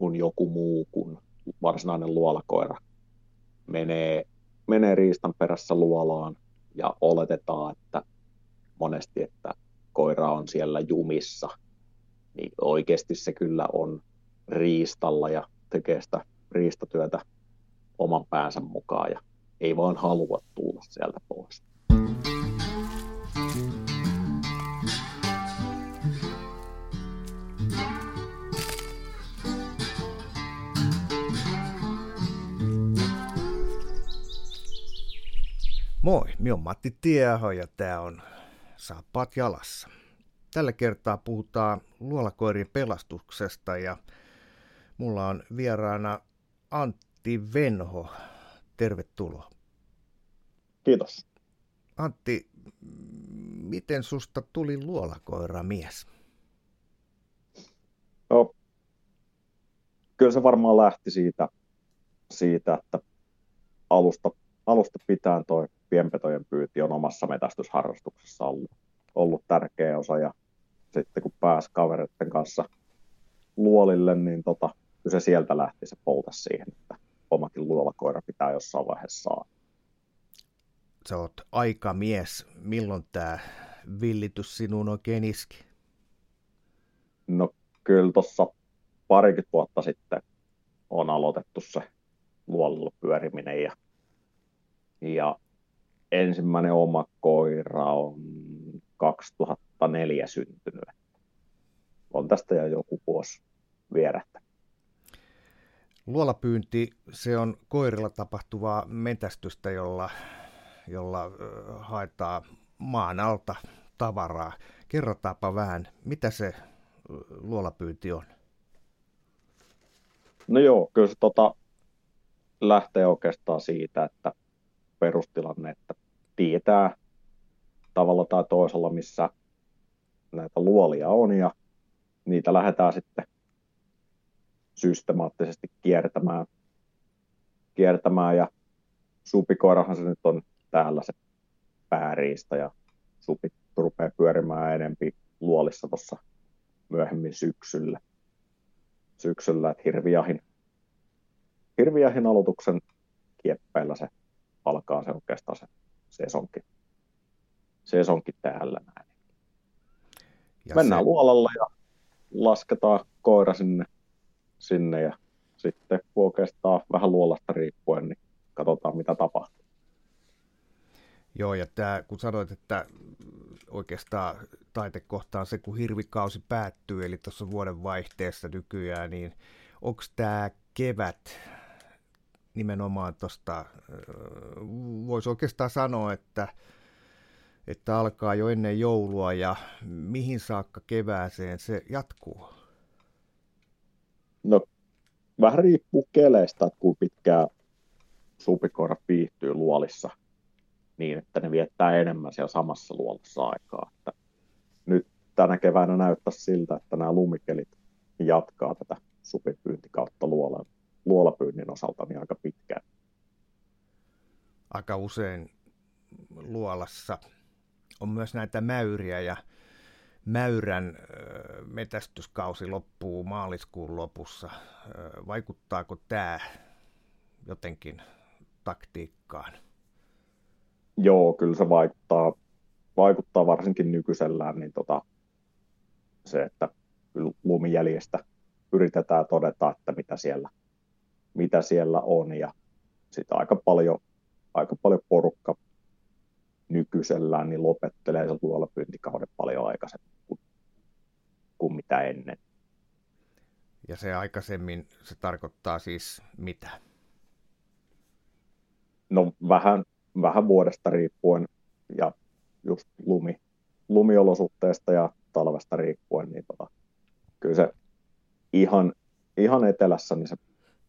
kun joku muu kuin varsinainen luolakoira menee, menee riistan perässä luolaan ja oletetaan, että monesti, että koira on siellä jumissa, niin oikeasti se kyllä on riistalla ja tekee sitä riistatyötä oman päänsä mukaan ja ei vaan halua tulla sieltä pois. Moi, minä on Matti Tieho ja tämä on Saappaat jalassa. Tällä kertaa puhutaan luolakoirien pelastuksesta ja mulla on vieraana Antti Venho. Tervetuloa. Kiitos. Antti, miten susta tuli luolakoira mies? No, kyllä se varmaan lähti siitä, siitä että alusta, alusta pitään toi pienpetojen pyyti on omassa metästysharrastuksessa ollut, ollut tärkeä osa ja sitten kun pääsi kavereiden kanssa luolille, niin tota, kyllä se sieltä lähti se polta siihen, että omakin luolakoira pitää jossain vaiheessa saada. Sä oot mies. Milloin tämä villitys sinuun oikein iski? No kyllä tuossa parikymmentä vuotta sitten on aloitettu se luolilla pyöriminen ja, ja ensimmäinen oma koira on 2004 syntynyt. On tästä jo joku vuosi vierähtä. Luolapyynti, se on koirilla tapahtuvaa metästystä, jolla, jolla haetaan maan alta tavaraa. Kerrotaanpa vähän, mitä se luolapyynti on? No joo, kyllä se tota, lähtee oikeastaan siitä, että perustilanne, että tietää tavalla tai toisella, missä näitä luolia on ja niitä lähdetään sitten systemaattisesti kiertämään, kiertämään ja supikoirahan se nyt on täällä se pääriista ja supit rupeaa pyörimään enempi luolissa tuossa myöhemmin syksyllä. Syksyllä, että hirvijahin, hirvijahin aloituksen kieppeillä se alkaa se oikeastaan se sesonkin, sesonkin täällä näin. Ja Mennään se... luolalle ja lasketaan koira sinne, sinne ja sitten oikeastaan vähän luolasta riippuen, niin katsotaan mitä tapahtuu. Joo, ja tämä, kun sanoit, että oikeastaan taitekohtaan se, kun hirvikausi päättyy, eli tuossa vuoden vaihteessa nykyään, niin onko tämä kevät nimenomaan tuosta, voisi oikeastaan sanoa, että, että alkaa jo ennen joulua ja mihin saakka kevääseen se jatkuu? No, vähän riippuu keleistä, että kuinka pitkään supikoira viihtyy luolissa niin, että ne viettää enemmän siellä samassa luolassa aikaa. Että nyt tänä keväänä näyttää siltä, että nämä lumikelit jatkaa tätä supipyyntikautta luolella luolapyynnin osalta niin aika pitkään. Aika usein luolassa on myös näitä mäyriä ja mäyrän metästyskausi loppuu maaliskuun lopussa. Vaikuttaako tämä jotenkin taktiikkaan? Joo, kyllä se vaikuttaa, vaikuttaa varsinkin nykyisellään niin tota, se, että lumijäljestä yritetään todeta, että mitä siellä mitä siellä on ja sitä aika paljon, aika paljon porukka nykyisellään niin lopettelee se luolapyyntikauden paljon aikaisemmin kuin, kuin mitä ennen. Ja se aikaisemmin, se tarkoittaa siis mitä? No vähän, vähän vuodesta riippuen ja just lumi, lumiolosuhteesta ja talvesta riippuen, niin tota, kyllä se ihan, ihan etelässä niin se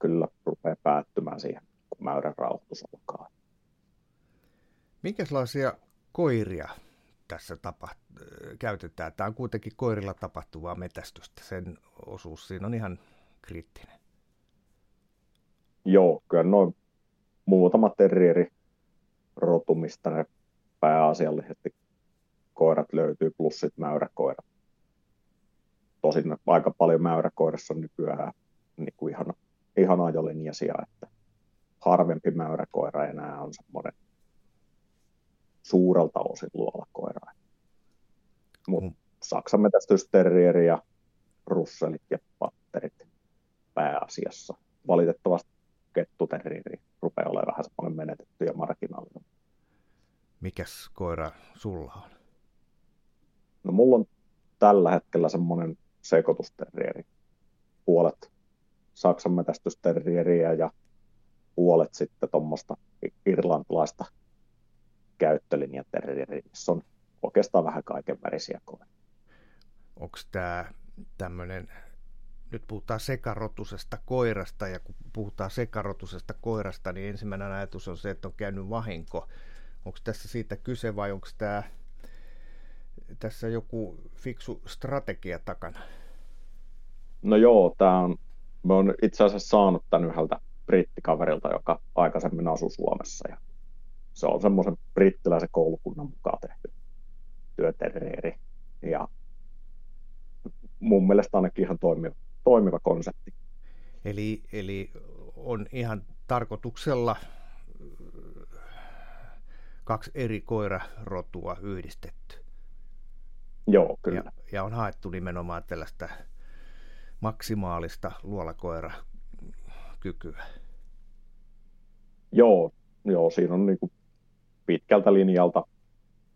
kyllä rupeaa päättymään siihen, kun mäyrän rauhoitus alkaa. Minkälaisia koiria tässä tapa, käytetään? Tämä on kuitenkin koirilla tapahtuvaa metästystä. Sen osuus siinä on ihan kriittinen. Joo, kyllä noin muutama terrieri rotumista ne pääasiallisesti koirat löytyy, plus sitten mäyräkoirat. Tosin aika paljon mäyräkoirassa nykyään niin kuin ihan, ihan ajolinjaisia, että harvempi mäyräkoira enää on semmoinen suurelta osin luolakoira. Mutta mm. Saksan metästysterrieri ja russelit ja patterit pääasiassa. Valitettavasti kettuterrieri rupeaa olemaan vähän semmoinen menetetty ja marginaalinen. Mikäs koira sulla on? No mulla on tällä hetkellä semmoinen sekoitusterrieri. Puolet Saksan metästysterrieriä ja puolet sitten tuommoista irlantilaista käyttölinjaterrieriä, missä on oikeastaan vähän kaiken värisiä koiria. Onko tämä tämmöinen, nyt puhutaan sekarotusesta koirasta, ja kun puhutaan sekarotusesta koirasta, niin ensimmäinen ajatus on se, että on käynyt vahinko. Onko tässä siitä kyse vai onko tämä tässä joku fiksu strategia takana? No joo, tämä on, mä oon itse asiassa saanut tämän yhdeltä brittikaverilta, joka aikaisemmin asui Suomessa. Ja se on semmoisen brittiläisen koulukunnan mukaan tehty työterrieri. Ja mun mielestä ainakin ihan toimiva, toimiva konsepti. Eli, eli on ihan tarkoituksella kaksi eri koirarotua yhdistetty. Joo, kyllä. Ja, ja on haettu nimenomaan tällaista maksimaalista luolakoirakykyä. Joo, joo siinä on niin kuin pitkältä linjalta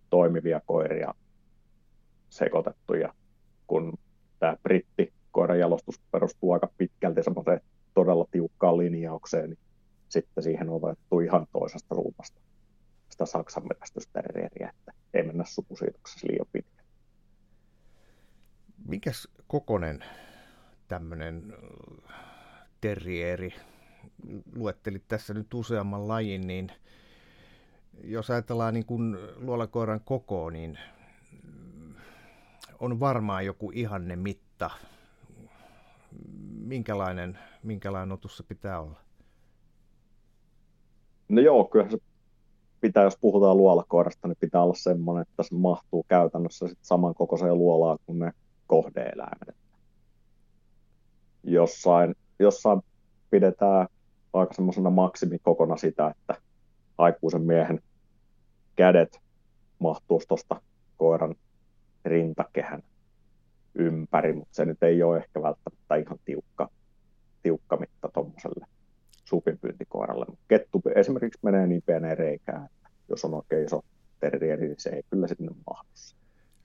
toimivia koiria sekoitettu ja kun tämä britti koirajalostus perustuu aika pitkälti semmoiseen todella tiukkaan linjaukseen, niin sitten siihen on otettu ihan toisesta suunnasta sitä Saksan metästysterrieriä, että ei mennä sukusiitoksessa liian pitkälle. Mikäs kokonen tämmöinen terrieri, luettelit tässä nyt useamman lajin, niin jos ajatellaan niin kuin luolakoiran kokoa, niin on varmaan joku ihanne mitta. Minkälainen, minkälainen otussa pitää olla? No joo, kyllä se pitää, jos puhutaan luolakoirasta, niin pitää olla semmoinen, että se mahtuu käytännössä sit samankokoiseen luolaan kuin ne kohdeeläimet. Jossain, jossain pidetään aika semmoisena maksimikokona sitä, että aikuisen miehen kädet mahtuisi tuosta koiran rintakehän ympäri, mutta se nyt ei ole ehkä välttämättä ihan tiukka, tiukka mitta tuommoiselle supinpyyntikoiralle. Kettu esimerkiksi menee niin pieneen reikään, että jos on oikein iso terrieri, niin se ei kyllä sinne mahdu.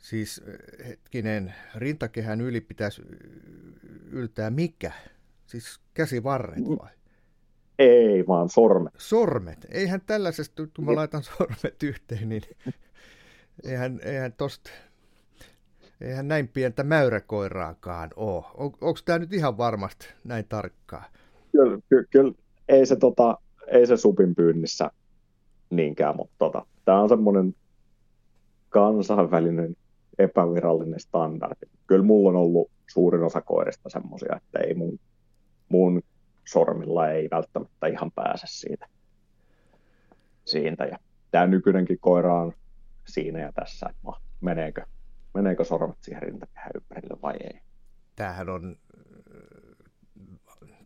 Siis hetkinen, rintakehän yli pitäisi yltää mikä? Siis käsivarret vai? Ei, vaan sormet. Sormet. Eihän tällaisesta, kun mä laitan sormet yhteen, niin eihän, eihän tosta, eihän näin pientä mäyräkoiraakaan ole. On, Onko tämä nyt ihan varmasti näin tarkkaa? Kyllä, ky, kyllä ei, se, tota, ei se supin pyynnissä niinkään, mutta tota, tämä on semmoinen kansainvälinen epävirallinen standardi. Kyllä mulla on ollut suurin osa koirista semmoisia, että ei mun, mun sormilla ei välttämättä ihan pääse siitä. siitä. Ja tämä nykyinenkin koira on siinä ja tässä, että meneekö, meneekö sormet siihen rintakehän ympärille vai ei. Tämähän on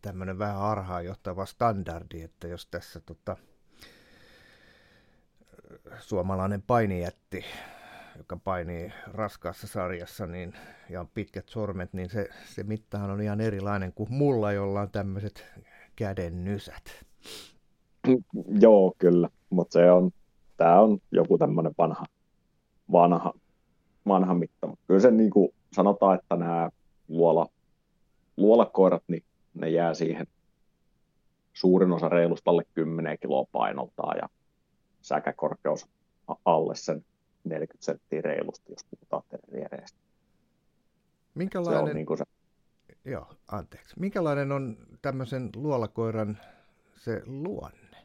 tämmöinen vähän harhaanjohtava standardi, että jos tässä tota, suomalainen painijätti, joka painii raskaassa sarjassa niin, ja pitkät sormet, niin se, se mittahan on ihan erilainen kuin mulla, jolla on tämmöiset käden nysät. Joo, kyllä, mutta se on, tämä on joku tämmöinen vanha, vanha, vanha mitta. Kyllä se niin kuin sanotaan, että nämä luola, luolakoirat, niin ne jää siihen suurin osa reilusta alle 10 kiloa painoltaan ja säkäkorkeus alle sen 40 senttiä reilusti, jos puhutaan terriereistä. Minkälainen... Se on niin kuin se... Joo, anteeksi. Minkälainen on tämmöisen luolakoiran se luonne?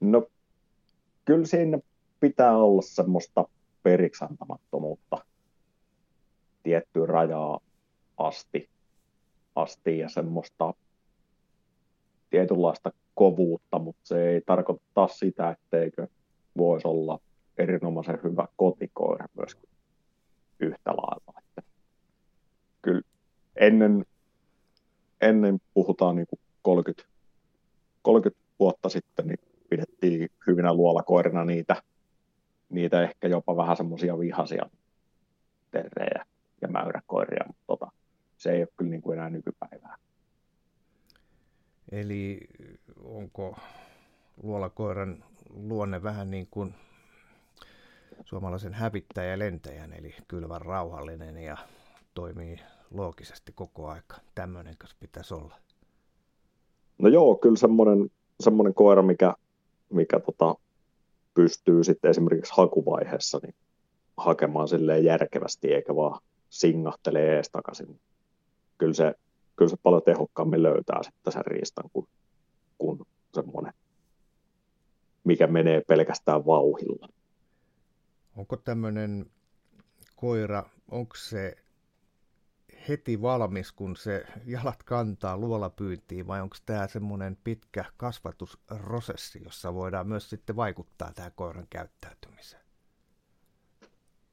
No, kyllä siinä pitää olla semmoista periksantamattomuutta tiettyyn rajaa asti, asti ja semmoista tietynlaista kovuutta, mutta se ei tarkoita sitä, etteikö voisi olla erinomaisen hyvä kotikoira myöskin yhtä lailla. Että kyllä, ennen, ennen puhutaan niin kuin 30, 30 vuotta sitten, niin pidettiin hyvinä luolakoirina niitä, niitä ehkä jopa vähän semmoisia vihaisia terrejä ja mäyräkoiria, mutta tota, se ei ole kyllä niin kuin enää nykypäivää. Eli onko luolakoiran luonne vähän niin kuin suomalaisen hävittäjä lentäjän, eli kylvän rauhallinen ja toimii loogisesti koko aika. Tämmöinen pitäisi olla. No joo, kyllä semmoinen, semmoinen koira, mikä, mikä tota, pystyy sitten esimerkiksi hakuvaiheessa niin hakemaan silleen järkevästi, eikä vaan singahtelee ees takaisin. Kyllä se, kyllä se paljon tehokkaammin löytää sitten sen riistan kuin, kuin semmoinen, mikä menee pelkästään vauhilla. Onko tämmöinen koira, onko se heti valmis, kun se jalat kantaa luolapyyntiin, vai onko tämä semmoinen pitkä kasvatusprosessi, jossa voidaan myös sitten vaikuttaa tähän koiran käyttäytymiseen?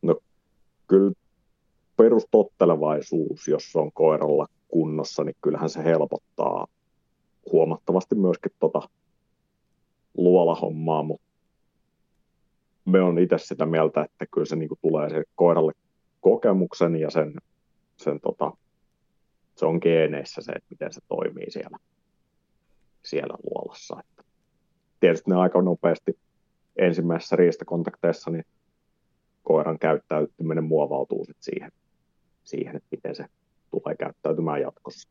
No kyllä perustottelevaisuus, jos on koiralla kunnossa, niin kyllähän se helpottaa huomattavasti myöskin tuota luolahommaa, mutta me on itse sitä mieltä, että kyllä se niinku tulee se koiralle kokemuksen ja sen, sen tota, se on geeneissä se, että miten se toimii siellä, siellä luolassa. Että tietysti ne aika nopeasti ensimmäisessä riistakontakteissa niin koiran käyttäytyminen muovautuu sit siihen, siihen, että miten se tulee käyttäytymään jatkossa.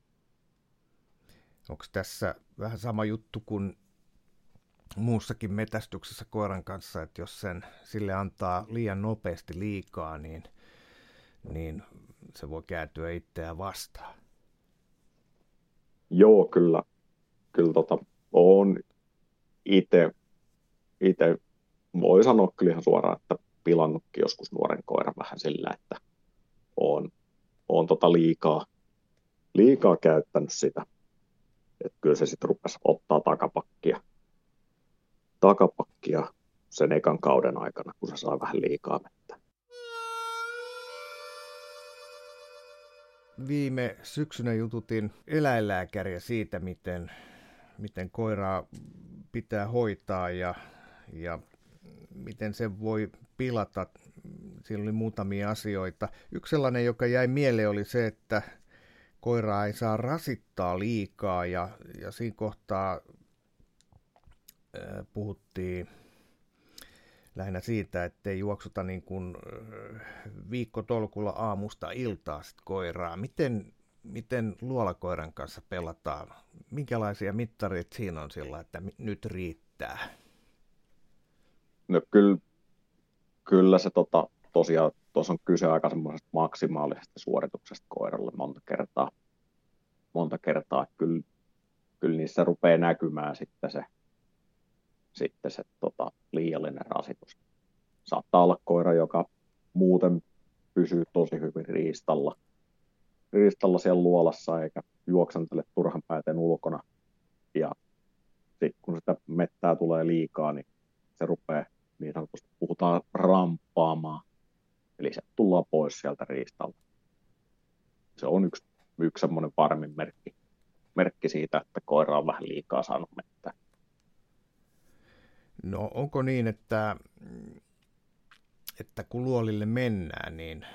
Onko tässä vähän sama juttu kuin muussakin metästyksessä koiran kanssa, että jos sen sille antaa liian nopeasti liikaa, niin, niin se voi kääntyä itseään vastaan. Joo, kyllä. Kyllä tota, on itse, itse voi sanoa kyllä ihan suoraan, että pilannutkin joskus nuoren koiran vähän sillä, että on, on tota liikaa, liikaa käyttänyt sitä. Että kyllä se sitten rupesi ottaa takapakkia takapakkia sen ekan kauden aikana, kun se saa vähän liikaa vettä. Viime syksynä jututin eläinlääkäriä siitä, miten, miten koiraa pitää hoitaa ja, ja miten se voi pilata. Siinä oli muutamia asioita. Yksi sellainen, joka jäi mieleen, oli se, että koiraa ei saa rasittaa liikaa ja, ja siinä kohtaa puhuttiin lähinnä siitä, ettei juoksuta niin kuin viikkotolkulla aamusta iltaa sit koiraa. Miten, miten luolakoiran kanssa pelataan? Minkälaisia mittareita siinä on sillä, että nyt riittää? No kyllä, kyllä se tota, tosiaan, tuossa on kyse aika semmoisesta maksimaalisesta suorituksesta koiralle monta kertaa. Monta kertaa, kyllä, kyllä niissä rupeaa näkymään sitten se sitten se tota, liiallinen rasitus. Saattaa olla koira, joka muuten pysyy tosi hyvin riistalla, riistalla siellä luolassa eikä juoksentele turhan pääten ulkona. Ja sitten kun sitä mettää tulee liikaa, niin se rupeaa niin sanotusti puhutaan ramppaamaan. Eli se tullaan pois sieltä riistalta. Se on yksi, yksi semmoinen varmin merkki, merkki siitä, että koira on vähän liikaa saanut mettää. No onko niin, että, että kun luolille mennään, niin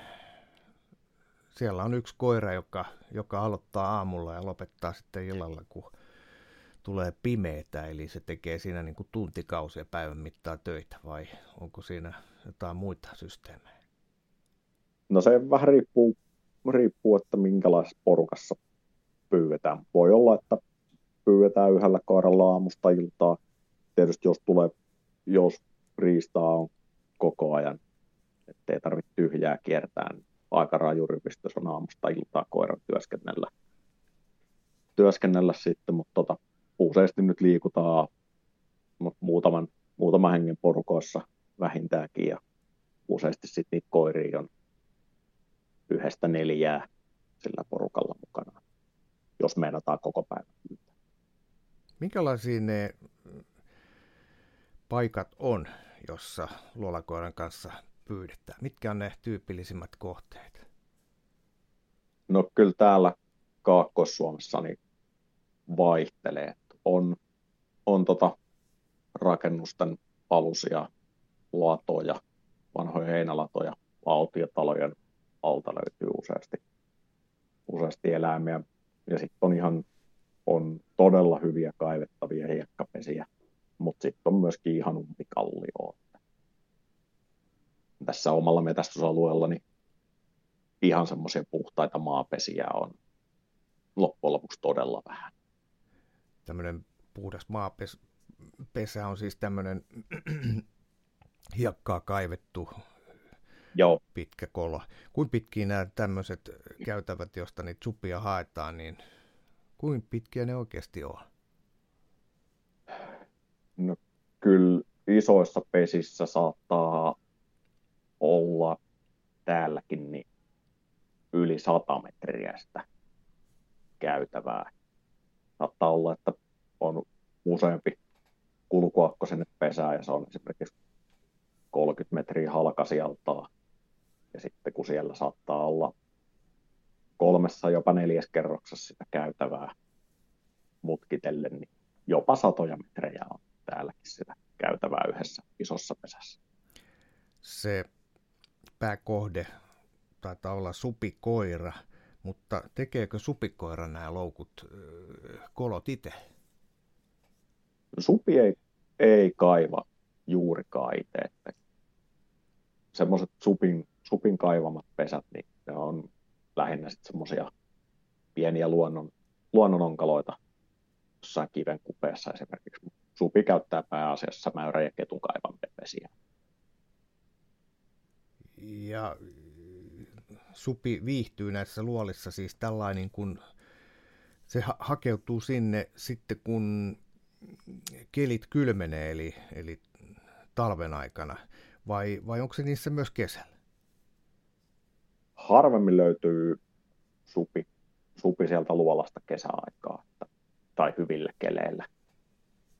siellä on yksi koira, joka, joka aloittaa aamulla ja lopettaa sitten illalla, kun tulee pimeätä, eli se tekee siinä niin kuin tuntikausia päivän mittaa töitä, vai onko siinä jotain muita systeemejä? No se vähän riippuu, riippuu että minkälaisessa porukassa pyydetään. Voi olla, että pyydetään yhdellä koiralla aamusta iltaa, tietysti jos tulee, jos riistaa on koko ajan, ettei tarvitse tyhjää kiertää, niin aika rajurypistys on aamusta iltaa koiran työskennellä, työskennellä sitten, mutta tota, useasti nyt liikutaan muutaman, muutaman hengen porukoissa vähintäänkin ja useasti sitten niitä koiria on yhdestä neljää sillä porukalla mukana, jos meinataan koko päivä. Minkälaisia ne paikat on, jossa luolakoiran kanssa pyydetään? Mitkä on ne tyypillisimmät kohteet? No kyllä täällä, Kaakkois-Suomessa niin vaihtelee. On, on tota rakennusten alusia, latoja, vanhoja heinälatoja, autiotalojen alta löytyy useasti, useasti eläimiä. Ja sitten on ihan on todella hyviä kaivettavia hiekkapesiä, mutta sitten on myöskin ihan umpikallioa. Tässä omalla metästysalueella niin ihan semmoisia puhtaita maapesiä on loppujen lopuksi todella vähän. Tämmöinen puhdas maapesä on siis tämmöinen hiekkaa kaivettu Joo. pitkä kolo. Kuinka pitkiä nämä tämmöiset käytävät, josta niitä supia haetaan, niin kuinka pitkiä ne oikeasti on? No kyllä isoissa pesissä saattaa olla täälläkin niin yli 100 metriä sitä käytävää. Saattaa olla, että on useampi kulkuakko sinne pesään ja se on esimerkiksi 30 metriä halkasijaltaa. Ja sitten kun siellä saattaa olla kolmessa, jopa neljäs kerroksessa sitä käytävää mutkitellen, niin jopa satoja metrejä on täälläkin sitä käytävää yhdessä isossa pesässä. Se pääkohde taitaa olla supikoira, mutta tekeekö supikoira nämä loukut kolot itse? Supi ei, ei kaiva juurikaan itse. Semmoiset supin, supin kaivamat pesät, niin ne on lähinnä sitten semmoisia pieniä luonnon, luonnononkaloita jossain kiven kupeessa esimerkiksi. Supi käyttää pääasiassa mäyrä- ja ketun pesiä. Ja supi viihtyy näissä luolissa siis tällainen, kun se ha- hakeutuu sinne sitten, kun kelit kylmenee, eli, eli talven aikana, vai, vai onko se niissä myös kesällä? Harvemmin löytyy supi, supi sieltä luolasta kesäaikaa tai hyvillä keleillä.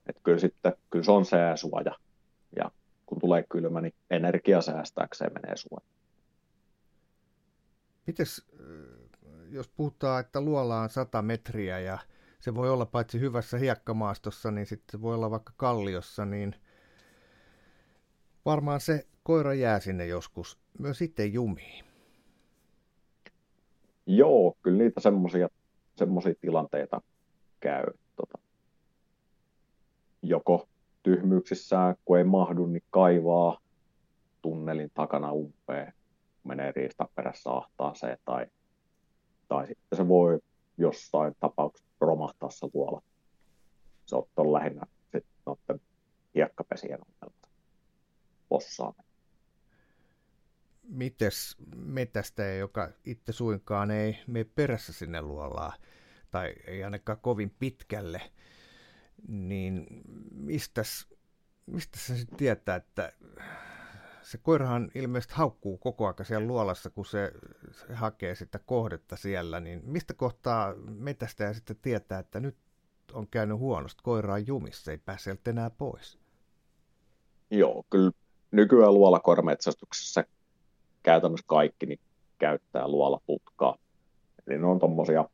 Et kyllä, sitten, kyllä se on sääsuoja, ja kun tulee kylmä, niin energia säästääkseen menee suojaan. Mites, jos puhutaan, että luola on 100 metriä ja se voi olla paitsi hyvässä hiekkamaastossa, niin sitten se voi olla vaikka kalliossa, niin varmaan se koira jää sinne joskus myös sitten jumiin. Joo, kyllä niitä semmoisia tilanteita käy. Joko tyhmyyksissään, kun ei mahdu, niin kaivaa tunnelin takana umpeen menee riistaperässä ahtaaseen tai, tai sitten se voi jossain tapauksessa romahtaa se luola. Se on lähinnä sitten hiekkapesien ongelma possaaminen. Mites metästäjä, joka itse suinkaan ei mene perässä sinne luolaa, tai ei ainakaan kovin pitkälle, niin mistäs, mistä se sitten tietää, että se koirahan ilmeisesti haukkuu koko ajan siellä luolassa, kun se, se hakee sitä kohdetta siellä, niin mistä kohtaa metästäjä sitten tietää, että nyt on käynyt huonosti, koira on jumissa, ei pääse sieltä enää pois? Joo, kyllä nykyään luolakoirametsästyksessä käytännössä kaikki niin käyttää luolaputkaa. Eli ne on tuommoisia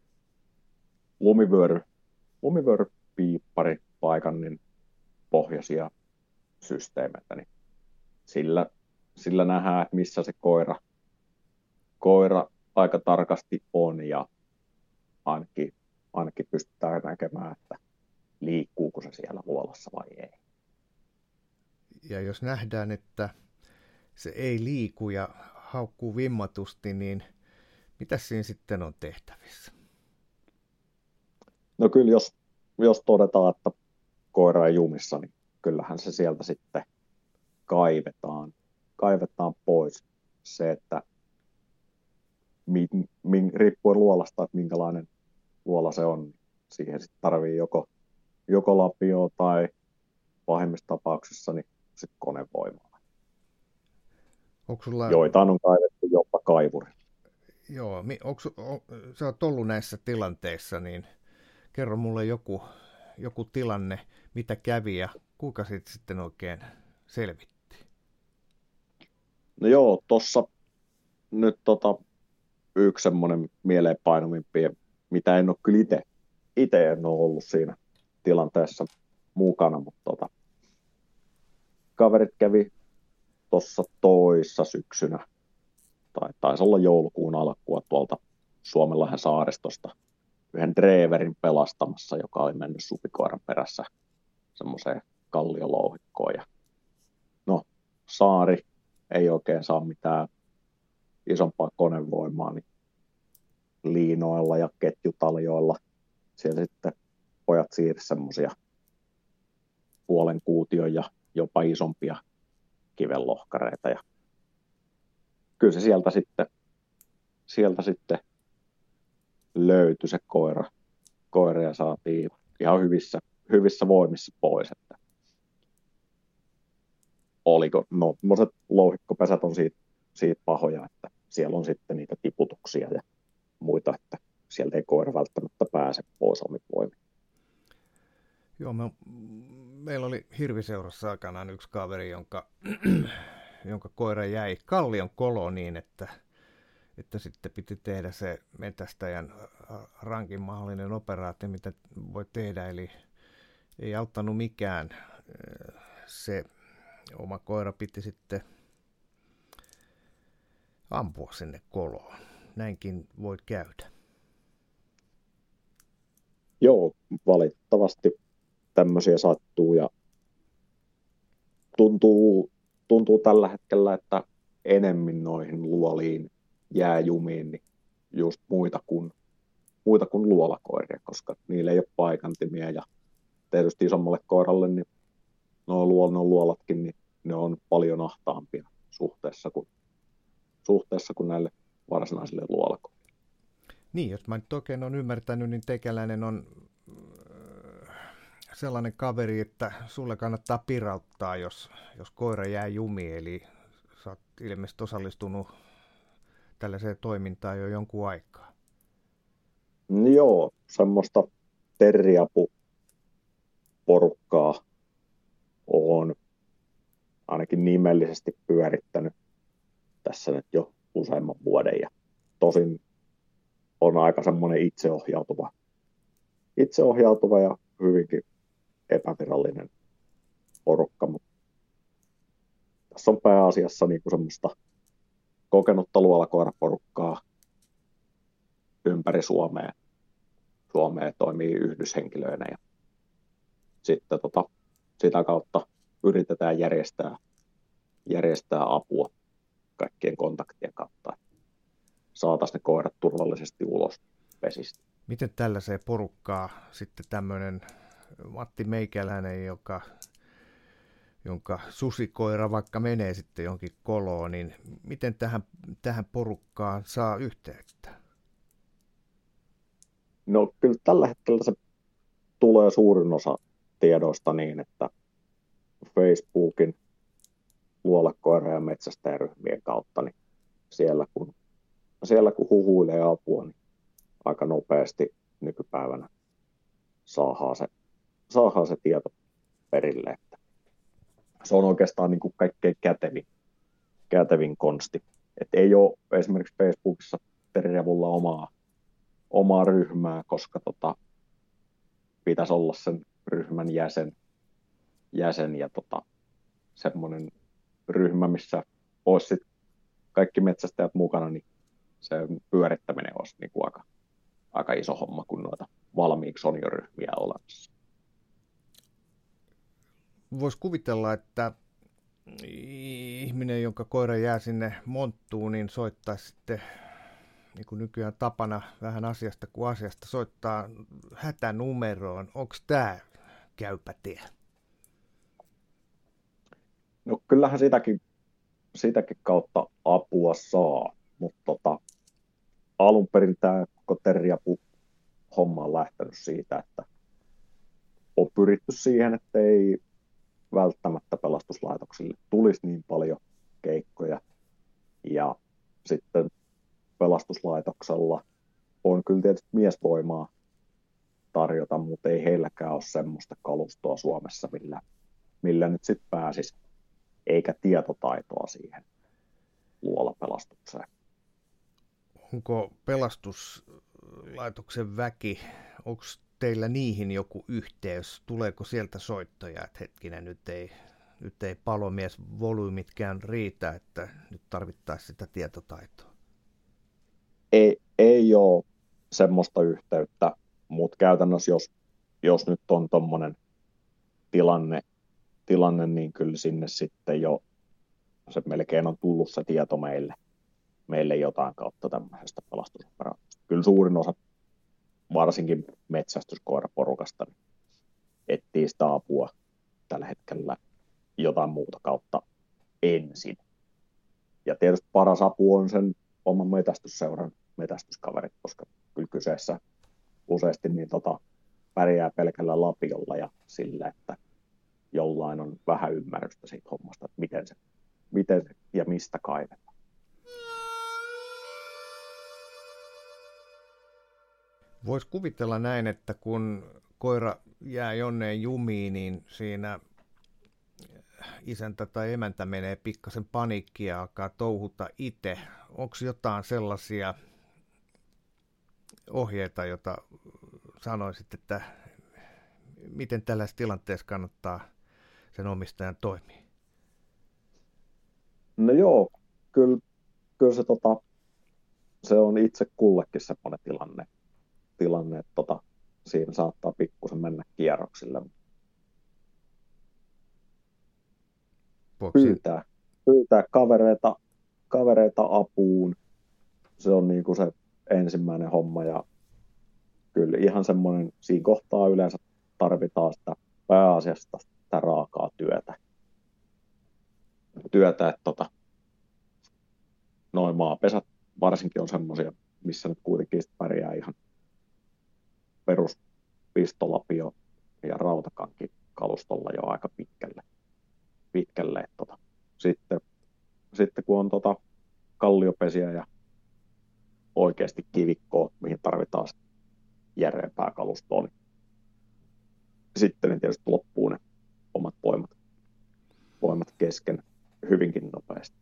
lumivyöry, lumivyörypiippari paikan niin pohjaisia systeemeitä, niin sillä sillä nähdään, että missä se koira, koira aika tarkasti on ja ainakin, ainakin pystytään näkemään, että liikkuuko se siellä luolassa vai ei. Ja jos nähdään, että se ei liiku ja haukkuu vimmatusti, niin mitä siinä sitten on tehtävissä? No kyllä, jos, jos todetaan, että koira ei jumissa, niin kyllähän se sieltä sitten kaivetaan kaivetaan pois se, että mi, mi, riippuen luolasta, että minkälainen luola se on, siihen sitten tarvii joko, joko lapio tai pahimmissa tapauksissa niin sitten konevoimaa. Onko sulla... Joitain on kaivettu jopa kaivuri. Joo, onko, on, sä oot ollut näissä tilanteissa, niin kerro mulle joku, joku tilanne, mitä kävi ja kuinka siitä sitten oikein selvit? No joo, tuossa nyt tota, yksi semmoinen mieleenpainuvimpia mitä en ole kyllä itse, itse en ole ollut siinä tilanteessa mukana, mutta tota, kaverit kävi tuossa toissa syksynä, tai taisi olla joulukuun alkua tuolta Suomenlahden saaristosta, yhden Dreverin pelastamassa, joka oli mennyt supikoiran perässä semmoiseen kalliolouhikkoon. Ja no, saari ei oikein saa mitään isompaa konevoimaa, niin liinoilla ja ketjutaljoilla siellä sitten pojat siirsi semmoisia puolen kuution ja jopa isompia kivenlohkareita. Ja kyllä se sieltä sitten, sieltä sitten löytyi se koira, koira ja saatiin ihan hyvissä, hyvissä voimissa pois. Että oliko, no louhikkopesät on siitä, siitä pahoja, että siellä on sitten niitä tiputuksia ja muita, että sieltä ei koira välttämättä pääse pois omin voimin. Joo, me, meillä oli hirviseurassa aikanaan yksi kaveri, jonka, jonka koira jäi kallion koloon niin, että, että sitten piti tehdä se metästäjän rankin mahdollinen operaatio, mitä voi tehdä, eli ei auttanut mikään. Se oma koira piti sitten ampua sinne koloon. Näinkin voi käydä. Joo, valitettavasti tämmöisiä sattuu ja tuntuu, tuntuu tällä hetkellä, että enemmän noihin luoliin jääjumiin niin just muita kuin, muita kuin luolakoiria, koska niillä ei ole paikantimia ja tietysti isommalle koiralle niin nuo luonnon luolatkin, niin ne on paljon ahtaampia suhteessa kuin, suhteessa kuin näille varsinaisille luolakoirille. Niin, jos mä nyt oikein olen ymmärtänyt, niin tekeläinen on sellainen kaveri, että sulle kannattaa pirauttaa, jos, jos koira jää jumiin, eli sä oot ilmeisesti osallistunut tällaiseen toimintaan jo jonkun aikaa. Joo, semmoista terriapu-porukkaa on ainakin nimellisesti pyörittänyt tässä nyt jo useamman vuoden ja tosin on aika semmoinen itseohjautuva, itseohjautuva ja hyvinkin epävirallinen porukka, mutta tässä on pääasiassa niin kuin semmoista kokenutta luolakoiraporukkaa ympäri Suomea. Suomea toimii yhdyshenkilöinä ja sitten tota, sitä kautta yritetään järjestää, järjestää apua kaikkien kontaktien kautta, saataisiin ne koirat turvallisesti ulos pesistä. Miten tällaiseen porukkaa sitten tämmöinen Matti Meikäläinen, joka, jonka susikoira vaikka menee sitten jonkin koloon, niin miten tähän, tähän porukkaan saa yhteyttä? No kyllä tällä hetkellä se tulee suurin osa tiedoista niin, että Facebookin luolakoira- ja metsästäjäryhmien kautta, niin siellä kun, siellä kun huhuilee apua, niin aika nopeasti nykypäivänä saadaan se saadaan se tieto perille. Se on oikeastaan niin kuin kaikkein kätevin, kätevin konsti. että ei ole esimerkiksi Facebookissa Terirevulla omaa, omaa ryhmää, koska tota, pitäisi olla sen ryhmän jäsen, jäsen ja tota, semmoinen ryhmä, missä olisi kaikki metsästäjät mukana, niin se pyörittäminen olisi niin kuin aika, aika iso homma, kun noita valmiiksi on jo ryhmiä olemassa voisi kuvitella, että ihminen, jonka koira jää sinne monttuun, niin soittaa sitten, niin kuin nykyään tapana vähän asiasta kuin asiasta, soittaa hätänumeroon. Onko tämä käypä tie? No kyllähän sitäkin, sitäkin kautta apua saa, mutta tota, alun perin tämä koko teriapu homma on lähtenyt siitä, että on pyritty siihen, että ei välttämättä pelastuslaitoksille tulisi niin paljon keikkoja. Ja sitten pelastuslaitoksella on kyllä tietysti miesvoimaa tarjota, mutta ei heilläkään ole semmoista kalustoa Suomessa, millä, millä nyt sitten pääsisi, eikä tietotaitoa siihen luolapelastukseen. Onko pelastus laitoksen väki, onko teillä niihin joku yhteys? Tuleeko sieltä soittoja, että hetkinen, nyt ei, nyt ei palomies volyymitkään riitä, että nyt tarvittaisiin sitä tietotaitoa? Ei, ei ole semmoista yhteyttä, mutta käytännössä jos, jos nyt on tuommoinen tilanne, tilanne, niin kyllä sinne sitten jo se melkein on tullut se tieto meille, meille jotain kautta tämmöisestä pelastusoperaatiosta. Kyllä suurin osa, varsinkin metsästyskoiraporukasta, niin etsii sitä apua tällä hetkellä jotain muuta kautta ensin. Ja tietysti paras apu on sen oman metästysseuran metästyskaverit, koska kyllä kyseessä useasti niin tota, pärjää pelkällä lapiolla ja sillä, että jollain on vähän ymmärrystä siitä hommasta, että miten se, miten se ja mistä kaivetaan. Voisi kuvitella näin, että kun koira jää jonneen jumiin, niin siinä isäntä tai emäntä menee pikkasen paniikkia ja alkaa touhuta itse. Onko jotain sellaisia ohjeita, jota sanoisit, että miten tällaisessa tilanteessa kannattaa sen omistajan toimia? No joo, kyllä, kyllä se, tota, se on itse kullekin semmoinen tilanne, tilanne että tota, siinä saattaa pikkusen mennä kierroksille. Pyytää, pyytää kavereita, kavereita apuun. Se on niin kuin se ensimmäinen homma ja kyllä ihan semmoinen, siinä kohtaa yleensä tarvitaan sitä pääasiasta sitä raakaa työtä. Työtä, että tota, noin maapesät varsinkin on semmoisia, missä nyt kuitenkin pärjää ihan perus pistolapio ja rautakanki kalustolla jo aika pitkälle. pitkälle. Tota, sitten, sitten kun on tota kalliopesiä ja oikeasti kivikkoa, mihin tarvitaan järeämpää kalustoa, niin sitten ne tietysti loppuu ne omat voimat, voimat kesken hyvinkin nopeasti.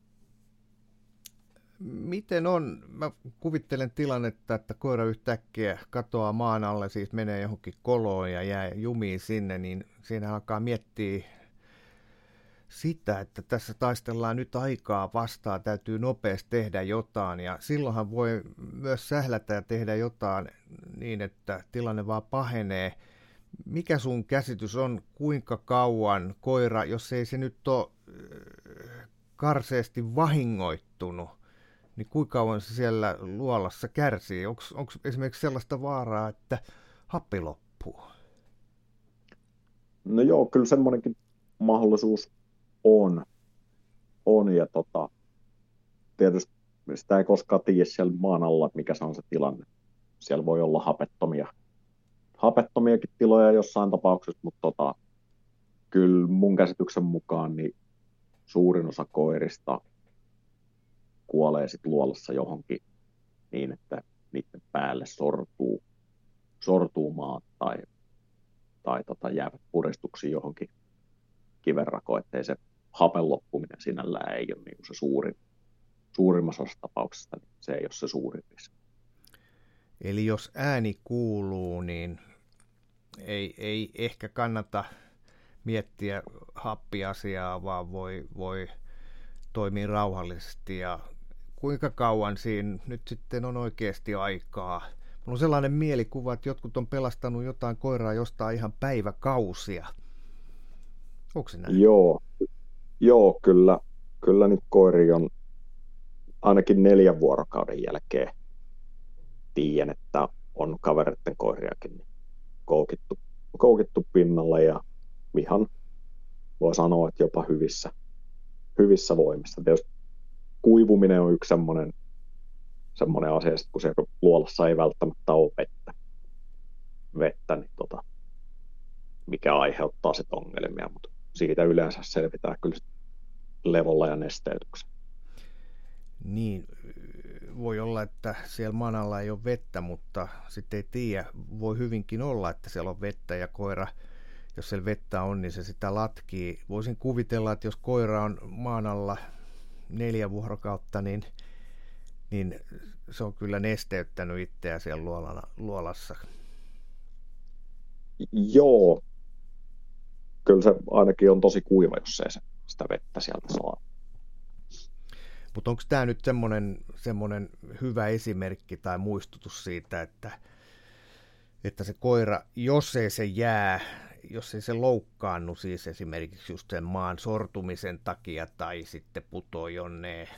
Miten on, mä kuvittelen tilannetta, että koira yhtäkkiä katoaa maan alle, siis menee johonkin koloon ja jää jumiin sinne, niin siinä alkaa miettiä sitä, että tässä taistellaan nyt aikaa vastaan, täytyy nopeasti tehdä jotain ja silloinhan voi myös sählätä ja tehdä jotain niin, että tilanne vaan pahenee. Mikä sun käsitys on, kuinka kauan koira, jos ei se nyt ole äh, karseesti vahingoittunut, niin kuinka kauan se siellä luolassa kärsii? Onko esimerkiksi sellaista vaaraa, että happi loppuu? No joo, kyllä semmoinenkin mahdollisuus on. on ja tota, tietysti sitä ei koskaan tiedä siellä maan alla, mikä se on se tilanne. Siellä voi olla hapettomia, hapettomiakin tiloja jossain tapauksessa, mutta tota, kyllä mun käsityksen mukaan niin suurin osa koirista kuolee sitten luolassa johonkin niin, että niiden päälle sortuu, sortuu maat tai, tai tota, jäävät puristuksi johonkin kivenrakoon, ettei se hapen loppuminen sinällään ei ole niin se suurin, suurimmassa osassa tapauksista, niin se ei ole se suurin riski. Eli jos ääni kuuluu, niin ei, ei ehkä kannata miettiä happiasiaa, vaan voi, voi toimia rauhallisesti ja kuinka kauan siinä nyt sitten on oikeasti aikaa. Mulla on sellainen mielikuva, että jotkut on pelastanut jotain koiraa jostain ihan päiväkausia. Onko se näin? Joo, Joo, kyllä, kyllä nyt koiri on ainakin neljän vuorokauden jälkeen tiedän, että on kavereiden koiriakin koukittu, koukittu pinnalla ja ihan voi sanoa, että jopa hyvissä, hyvissä voimissa. Tietysti kuivuminen on yksi semmoinen, semmoinen asia, kun se luolassa ei välttämättä ole vettä, vettä niin tota, mikä aiheuttaa sitten ongelmia, mutta siitä yleensä selvitään kyllä levolla ja nesteytyksen. Niin, voi olla, että siellä manalla ei ole vettä, mutta sitten ei tiedä. Voi hyvinkin olla, että siellä on vettä ja koira, jos siellä vettä on, niin se sitä latkii. Voisin kuvitella, että jos koira on maan alla neljä vuorokautta, niin niin se on kyllä nesteyttänyt itseä siellä luolana, luolassa. Joo. Kyllä se ainakin on tosi kuiva, jos ei se sitä vettä sieltä saa. Mutta onko tämä nyt semmoinen, semmoinen hyvä esimerkki tai muistutus siitä, että, että se koira, jos ei se jää, jos ei se loukkaannu siis esimerkiksi just sen maan sortumisen takia tai sitten putoo jonne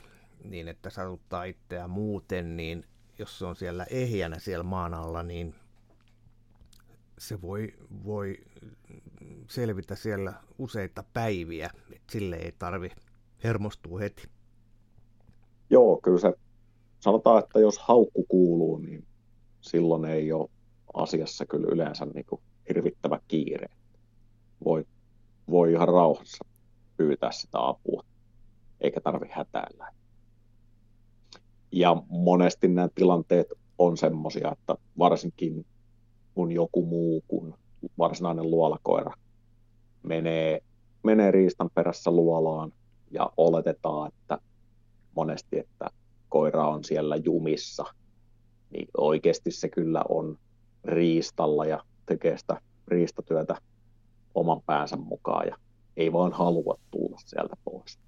niin, että satuttaa itseään muuten, niin jos se on siellä ehjänä siellä maan alla, niin se voi, voi selvitä siellä useita päiviä, että sille ei tarvi hermostua heti. Joo, kyllä se sanotaan, että jos haukku kuuluu, niin silloin ei ole asiassa kyllä yleensä niin kuin hirvittävä kiire. Voi, voi ihan rauhassa pyytää sitä apua, eikä tarvi hätäillä. Ja monesti nämä tilanteet on semmoisia, että varsinkin kun joku muu kuin varsinainen luolakoira menee, menee riistan perässä luolaan ja oletetaan, että monesti, että koira on siellä jumissa, niin oikeasti se kyllä on riistalla ja tekee sitä riistatyötä oman päänsä mukaan ja ei vaan halua tulla sieltä pois.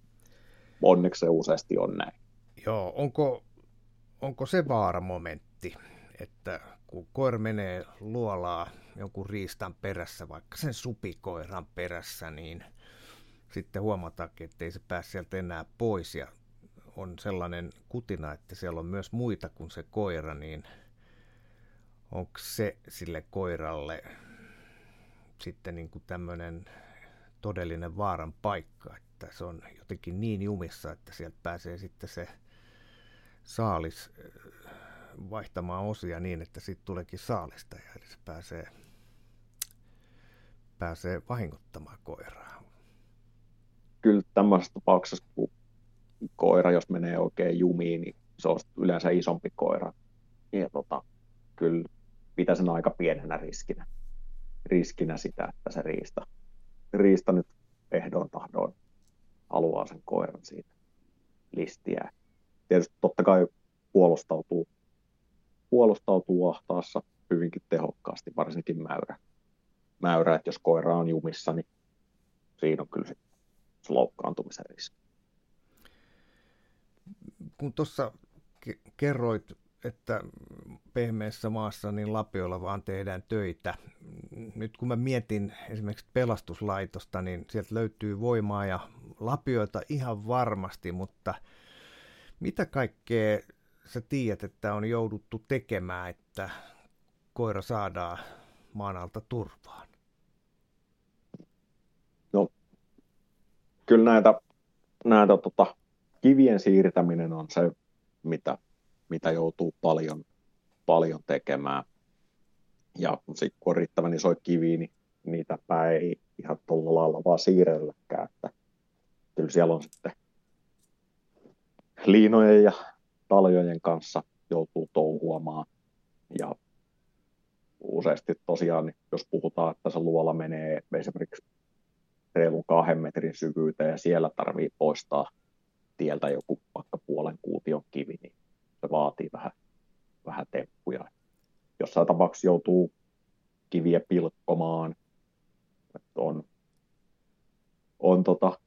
Onneksi se useasti on näin. Joo, onko, onko se vaaramomentti, että kun koira menee luolaa jonkun riistan perässä, vaikka sen supikoiran perässä, niin sitten huomataankin, että ei se pääse sieltä enää pois ja on sellainen kutina, että siellä on myös muita kuin se koira, niin onko se sille koiralle sitten niin kuin tämmöinen todellinen vaaran paikka, että se on jotenkin niin jumissa, että sieltä pääsee sitten se saalis äh, vaihtamaan osia niin, että siitä tuleekin saalista, ja se pääsee, pääsee vahingoittamaan koiraa. Kyllä tämmöisessä tapauksessa, kun koira, jos menee oikein jumiin, niin se on yleensä isompi koira. Ja tota, kyllä pitäisi aika pienenä riskinä, riskinä sitä, että se riista, riista nyt ehdon tahdoin haluaa sen koiran siitä listiä. Tietysti totta kai puolustautuu, puolustautuu ahtaassa hyvinkin tehokkaasti, varsinkin mäyrä. mäyrä että jos koira on jumissa, niin siinä on kyllä se loukkaantumisen riski kun tuossa kerroit, että pehmeässä maassa niin lapioilla vaan tehdään töitä. Nyt kun mä mietin esimerkiksi pelastuslaitosta, niin sieltä löytyy voimaa ja lapioita ihan varmasti, mutta mitä kaikkea sä tiedät, että on jouduttu tekemään, että koira saadaan maan alta turvaan? No, kyllä näitä, näitä tota, kivien siirtäminen on se, mitä, mitä joutuu paljon, paljon tekemään. Ja sitten kun on riittävän iso kivi, niin niitä ei ihan tuolla lailla vaan siirrelläkään. Että kyllä siellä on sitten liinojen ja taljojen kanssa joutuu touhuamaan. Ja useasti tosiaan, niin jos puhutaan, että se luola menee esimerkiksi reilun kahden metrin syvyyteen ja siellä tarvii poistaa tieltä joku vaikka puolen kuution kivi, niin se vaatii vähän, vähän temppuja. Jossain tapauksessa joutuu kiviä pilkkomaan, on, on tota,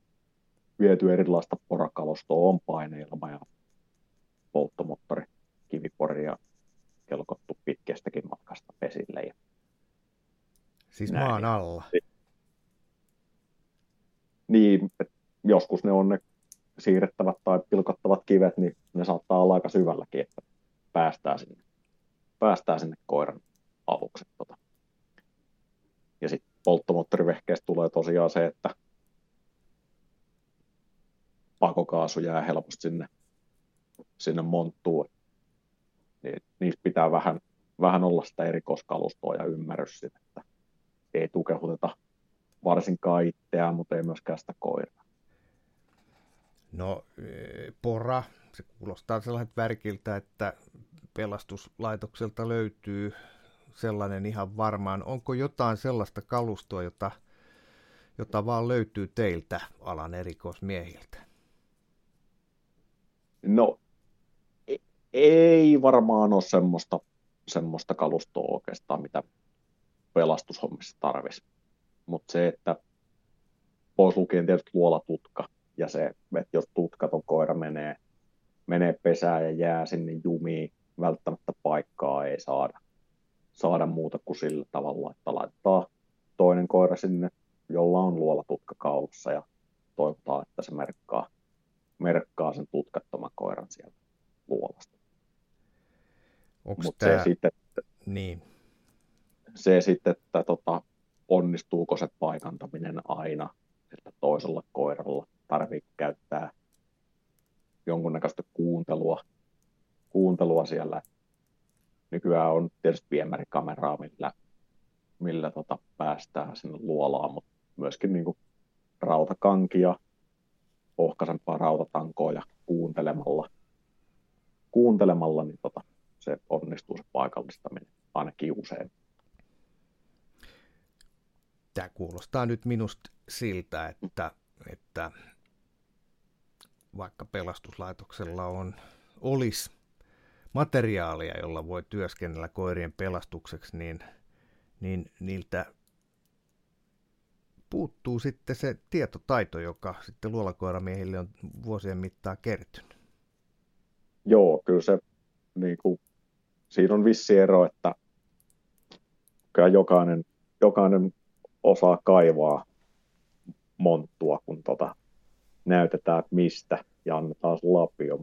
viety erilaista porakalostoa, on paineilma ja polttomoottori, kivipori ja kelkottu pitkästäkin matkasta pesille. Ja siis näin. maan alla? Niin, joskus ne on ne siirrettävät tai pilkottavat kivet, niin ne saattaa olla aika syvälläkin, että päästään sinne, päästään sinne koiran avuksi. Tota. Ja sitten polttomoottorivehkeestä tulee tosiaan se, että pakokaasu jää helposti sinne, sinne monttuun. Niin, niissä pitää vähän, vähän olla sitä erikoiskalustoa ja ymmärrys että ei tukehuteta varsinkaan itseään, mutta ei myöskään sitä. No, e, pora, se kuulostaa sellaiset värkiltä, että pelastuslaitokselta löytyy sellainen ihan varmaan. Onko jotain sellaista kalustoa, jota, jota vaan löytyy teiltä alan erikoismiehiltä? No, e, ei varmaan ole semmoista, semmoista kalustoa oikeastaan, mitä pelastushommissa tarvisi. Mutta se, että pois lukien tietysti luolatutka, ja se, että jos tutkaton koira menee, menee pesään ja jää sinne jumiin, välttämättä paikkaa ei saada, saada muuta kuin sillä tavalla, että laittaa toinen koira sinne, jolla on luolatutka kaulassa ja toivotaan, että se merkkaa, merkkaa sen tutkattoman koiran sieltä luolasta. Mutta tämä... se sitten, niin. se sitten, että tota, onnistuuko se paikantaminen aina, että toisella koiralla tarvitsee käyttää jonkunnäköistä kuuntelua, kuuntelua siellä. Nykyään on tietysti viemärikameraa, millä, millä tota päästään sinne luolaan, mutta myöskin niin kuin rautakankia, ohkaisempaa rautatankoa ja kuuntelemalla, kuuntelemalla niin tota, se onnistuu se paikallistaminen ainakin usein. Tämä kuulostaa nyt minusta siltä, että, että vaikka pelastuslaitoksella on, olisi materiaalia, jolla voi työskennellä koirien pelastukseksi, niin, niin niiltä puuttuu sitten se tietotaito, joka sitten luolakoiramiehille on vuosien mittaan kertynyt. Joo, kyllä se, niin kuin, siinä on vissi ero, että kyllä jokainen, jokainen osaa kaivaa monttua, kun tota, näytetään, että mistä ja annetaan lapio,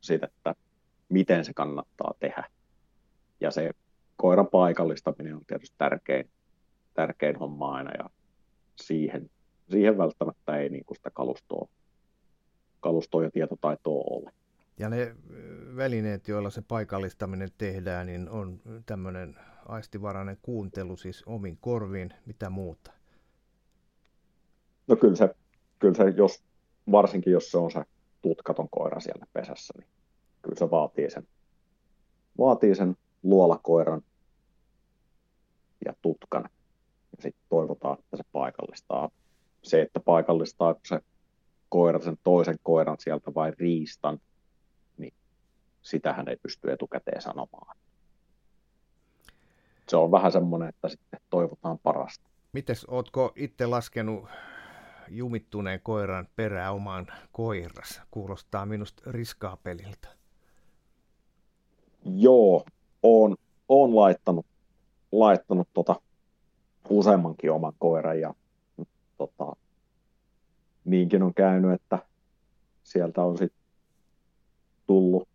siitä, että miten se kannattaa tehdä. Ja se koiran paikallistaminen on tietysti tärkein, tärkein homma aina ja siihen, siihen välttämättä ei niin sitä kalustoa, kalustoa ja tietotaitoa ole. Ja ne välineet, joilla se paikallistaminen tehdään, niin on tämmöinen aistivarainen kuuntelu siis omin korviin, mitä muuta? No kyllä se, kyllä se jos, varsinkin jos se on se tutkaton koira siellä pesässä, niin kyllä se vaatii sen, vaatii sen luolakoiran ja tutkan. Ja sitten toivotaan, että se paikallistaa. Se, että paikallistaa se koira sen toisen koiran sieltä vai riistan, sitähän ei pysty etukäteen sanomaan. Se on vähän semmoinen, että sitten toivotaan parasta. Mites, ootko itse laskenut jumittuneen koiran perää omaan koiras. Kuulostaa minusta riskaa peliltä. Joo, on, on laittanut, laittanut tota useammankin oman koiran ja tota, niinkin on käynyt, että sieltä on sitten tullut,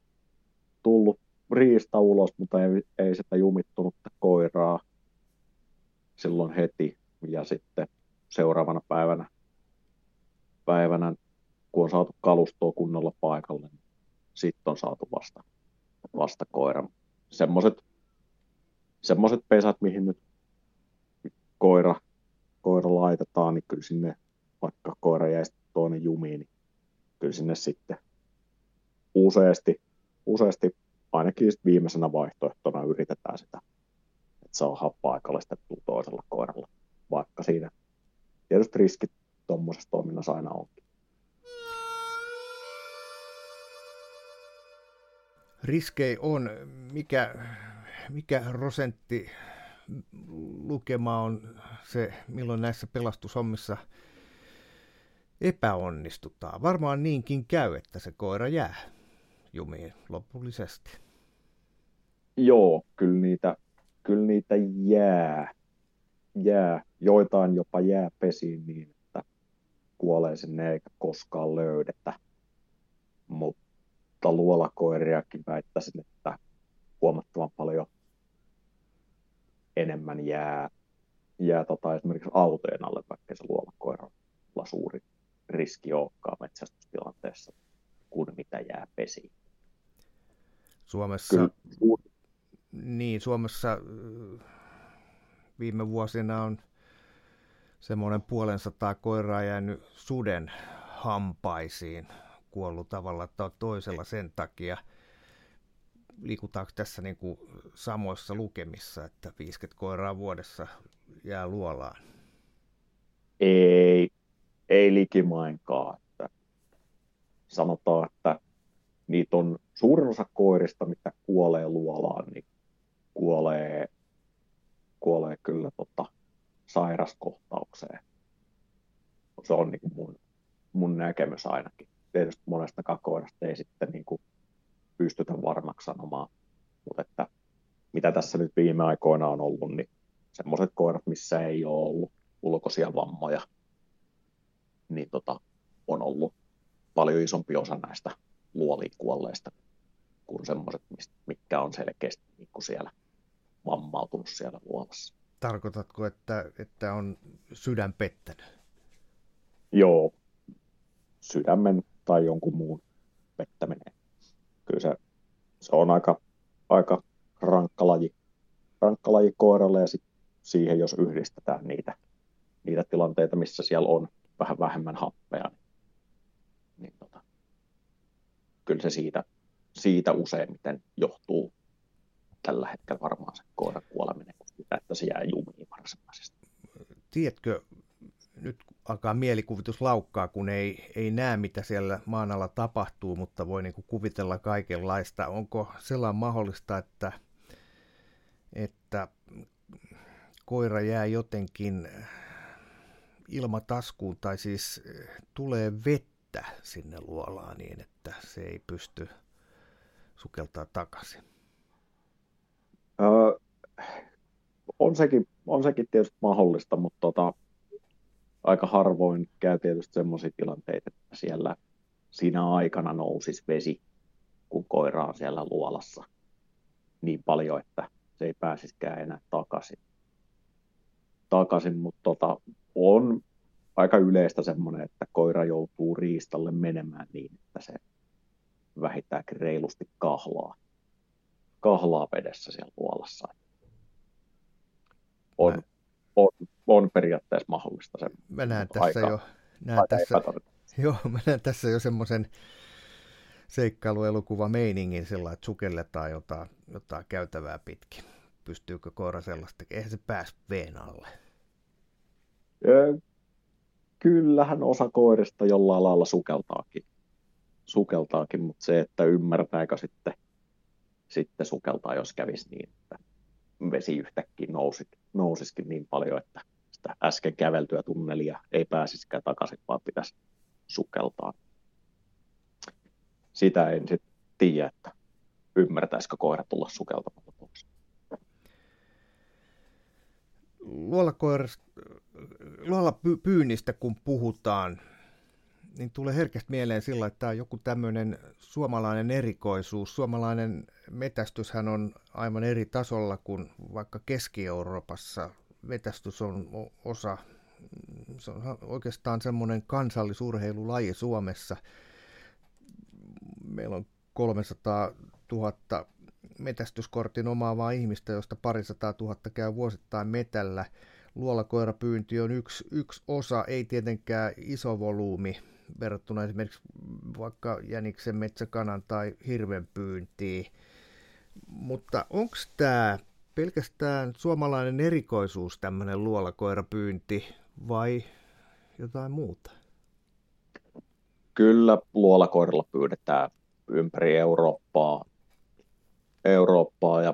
tullut riista ulos, mutta ei, ei sitä jumittunutta koiraa silloin heti. Ja sitten seuraavana päivänä päivänä, kun on saatu kalustoa kunnolla paikalle, niin sitten on saatu vasta, vasta koira. Semmoiset semmoset pesät, mihin nyt koira, koira laitetaan, niin kyllä sinne, vaikka koira jäi toinen jumiin, niin kyllä sinne sitten useasti, useasti ainakin viimeisenä vaihtoehtona yritetään sitä, että saadaan paikallistettua toisella koiralla, vaikka siinä tietysti riskit tuommoisessa toiminnassa aina onkin. Riskei on. Mikä, mikä prosentti lukema on se, milloin näissä pelastushommissa epäonnistutaan. Varmaan niinkin käy, että se koira jää jumiin lopullisesti. Joo, kyllä niitä, kyllä niitä jää. jää. Joitain jopa jää pesiin niin, kuolee sinne eikä koskaan löydetä. Mutta luolakoiriakin väittäisin, että huomattavan paljon enemmän jää, jää tota esimerkiksi autojen alle, vaikka se luolakoiralla suuri riski olekaan metsästystilanteessa, kuin mitä jää pesiin. Suomessa, Kyllä. niin, Suomessa viime vuosina on semmoinen puolen sataa koiraa jäänyt suden hampaisiin kuollut tavalla tai toisella sen takia. Liikutaanko tässä niin kuin samoissa lukemissa, että 50 koiraa vuodessa jää luolaan? Ei, ei likimainkaan. Että sanotaan, että niitä on suurin osa koirista, mitä kuolee luolaan, niin kuolee, kuolee kyllä tota, sairaskohtaukseen. Se on niin mun, mun näkemys ainakin. Tietysti monesta koirasta ei sitten niin kuin pystytä varmaksi sanomaan, mutta että mitä tässä nyt viime aikoina on ollut, niin semmoiset koirat, missä ei ole ollut ulkoisia vammoja, niin tota, on ollut paljon isompi osa näistä luolikuolleista kuin semmoiset, mitkä on selkeästi niin kuin siellä vammautunut siellä luolassa. Tarkoitatko, että, että on sydän pettänyt? Joo, sydämen tai jonkun muun pettäminen. Kyllä se, se on aika, aika rankka laji, rankka laji koiralle ja sit siihen, jos yhdistetään niitä, niitä tilanteita, missä siellä on vähän vähemmän happea, niin tota, kyllä se siitä, siitä useimmiten johtuu tällä hetkellä varmaan se koiran kuoleminen, kun sitä, että se jää jumiin varsinaisesti. Tiedätkö, nyt alkaa mielikuvitus laukkaa, kun ei, ei näe, mitä siellä maan alla tapahtuu, mutta voi niin kuin kuvitella kaikenlaista. Onko sellainen mahdollista, että, että koira jää jotenkin ilmataskuun, tai siis tulee vettä sinne luolaan niin, että se ei pysty sukeltaa takaisin? Öö, on, sekin, on sekin tietysti mahdollista, mutta tota, aika harvoin käy tietysti sellaisia tilanteita, että siellä siinä aikana nousisi vesi, kun koira on siellä luolassa niin paljon, että se ei pääsisikään enää takaisin. takaisin mutta tota, on aika yleistä semmoinen, että koira joutuu riistalle menemään niin, että se vähintäänkin reilusti kahlaa, kahlaa vedessä siellä luolassa. On, on, on periaatteessa mahdollista. Se mä näen tässä aika, jo, näen tässä, joo, mä näen tässä jo semmoisen seikkailuelokuva meiningin sillä, että sukelletaan jotain, jotain käytävää pitkin. Pystyykö koira sellaista? Eihän se pääs veen alle. Kyllähän osa koirista jollain lailla sukeltaakin, sukeltaakin mutta se, että ymmärtääkö sitten, sitten sukeltaa, jos kävisi niin, että vesi yhtäkkiä nousi, nousisikin niin paljon, että sitä äsken käveltyä tunnelia ei pääsisikään takaisin, vaan pitäisi sukeltaa. Sitä en sitten tiedä, että ymmärtäisikö koira tulla sukeltamaan lopuksi. luola pyynnistä kun puhutaan, niin tulee herkästi mieleen sillä, että tämä on joku tämmöinen suomalainen erikoisuus. Suomalainen metästyshän on aivan eri tasolla kuin vaikka Keski-Euroopassa. Metästys on osa, se on oikeastaan semmoinen kansallisurheilulaji Suomessa. Meillä on 300 000 metästyskortin omaavaa ihmistä, josta parisataa tuhatta käy vuosittain metällä. Luolakoirapyynti on yksi, yksi osa, ei tietenkään iso volyymi, verrattuna esimerkiksi vaikka jäniksen, metsäkanan tai hirven pyyntiin. Mutta onko tämä pelkästään suomalainen erikoisuus, tämmöinen luolakoirapyynti, vai jotain muuta? Kyllä luolakoirilla pyydetään ympäri Eurooppaa, Eurooppaa ja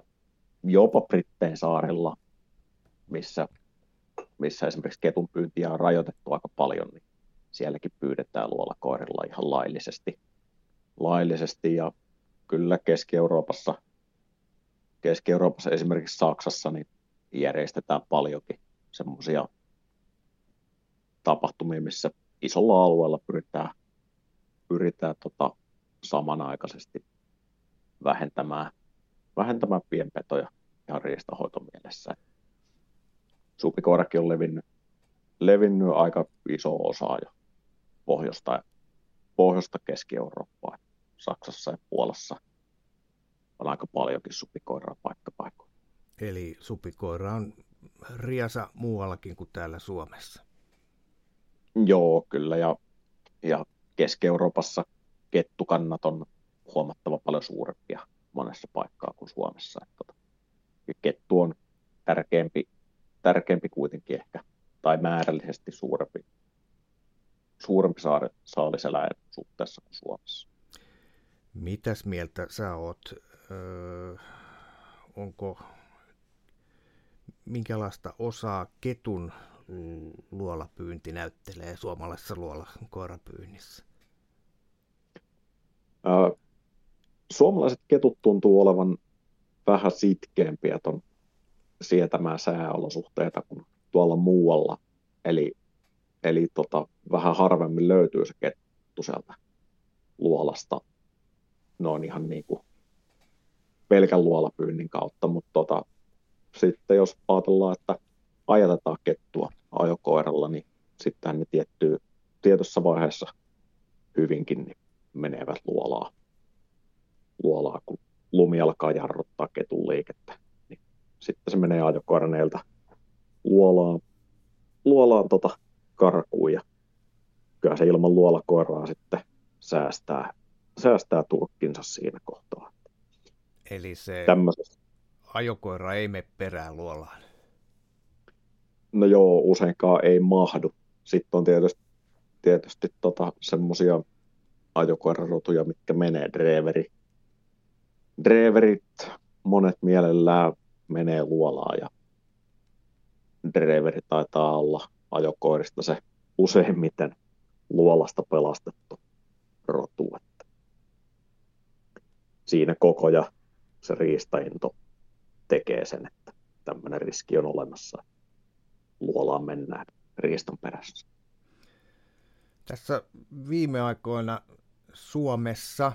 jopa Brittein saarilla, missä, missä esimerkiksi ketun pyyntiä on rajoitettu aika paljon, niin sielläkin pyydetään luolakoirilla ihan laillisesti. laillisesti ja kyllä Keski-Euroopassa, Keski-Euroopassa esimerkiksi Saksassa niin järjestetään paljonkin semmoisia tapahtumia, missä isolla alueella pyritään, pyritään tota samanaikaisesti vähentämään, vähentämään pienpetoja ihan riistahoitomielessä. Supikoirakin on levinnyt, levinnyt aika iso osa jo pohjoista, pohjoista Keski-Eurooppaa. Saksassa ja Puolassa on aika paljonkin supikoiraa paikkapaikoilla. Eli supikoira on riasa muuallakin kuin täällä Suomessa. Joo, kyllä. Ja, ja Keski-Euroopassa kettukannat on huomattava paljon suurempia monessa paikkaa kuin Suomessa. Että, tota, kettu on tärkeämpi, tärkeämpi kuitenkin ehkä, tai määrällisesti suurempi suurempi saari, saaliseläin suhteessa kuin Suomessa. Mitäs mieltä sä oot? Öö, onko minkälaista osaa ketun luolapyynti näyttelee suomalaisessa luolakoirapyynnissä? Öö, suomalaiset ketut tuntuu olevan vähän sitkeämpiä ton sietämään sääolosuhteita kuin tuolla muualla. Eli, eli tota, vähän harvemmin löytyy se kettu sieltä luolasta noin ihan niin kuin pelkän luolapyynnin kautta, mutta tota, sitten jos ajatellaan, että ajatetaan kettua ajokoiralla, niin sitten ne tiettyy, tietyssä vaiheessa hyvinkin niin menevät luolaa, luolaa, kun lumi alkaa jarruttaa ketun liikettä. Niin sitten se menee ajokoiraneilta luolaan, luolaan tota karkuun ja kyllä se ilman luolakoiraa sitten säästää, säästää turkkinsa siinä kohtaa. Eli se Tämmöisessä. ajokoira ei mene perään luolaan. No joo, useinkaan ei mahdu. Sitten on tietysti, tietysti tota, semmoisia ajokoirarotuja, mitkä menee dreveri. Dreverit, monet mielellään menee luolaan ja dreveri taitaa olla ajokoirista se useimmiten luolasta pelastettu rotu. Että siinä koko ja se riistainto tekee sen, että tämmöinen riski on olemassa. Luolaan mennään riistan perässä. Tässä viime aikoina Suomessa,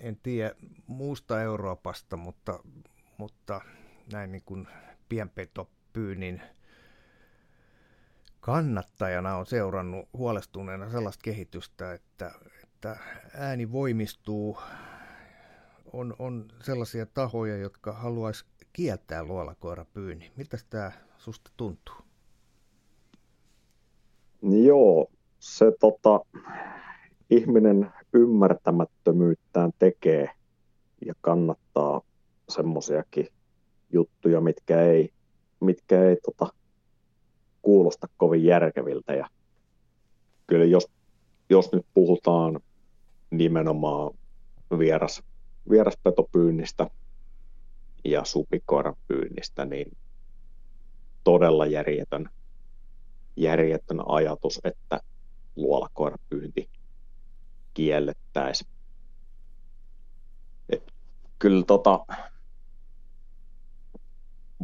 en tiedä muusta Euroopasta, mutta, mutta näin niin kuin pienpetopyynnin kannattajana on seurannut huolestuneena sellaista kehitystä, että, että ääni voimistuu. On, on sellaisia tahoja, jotka haluaisi kieltää luolakoirapyynnin. Miltä tämä susta tuntuu? Joo, se tota, ihminen ymmärtämättömyyttään tekee ja kannattaa semmoisiakin juttuja, mitkä ei, mitkä ei tota, kuulosta kovin järkeviltä. Ja kyllä jos, jos nyt puhutaan nimenomaan vieras, vieraspetopyynnistä ja supikoirapyynnistä, niin todella järjetön, järjetön ajatus, että luolakoirapyynti kiellettäisiin. Kyllä tota,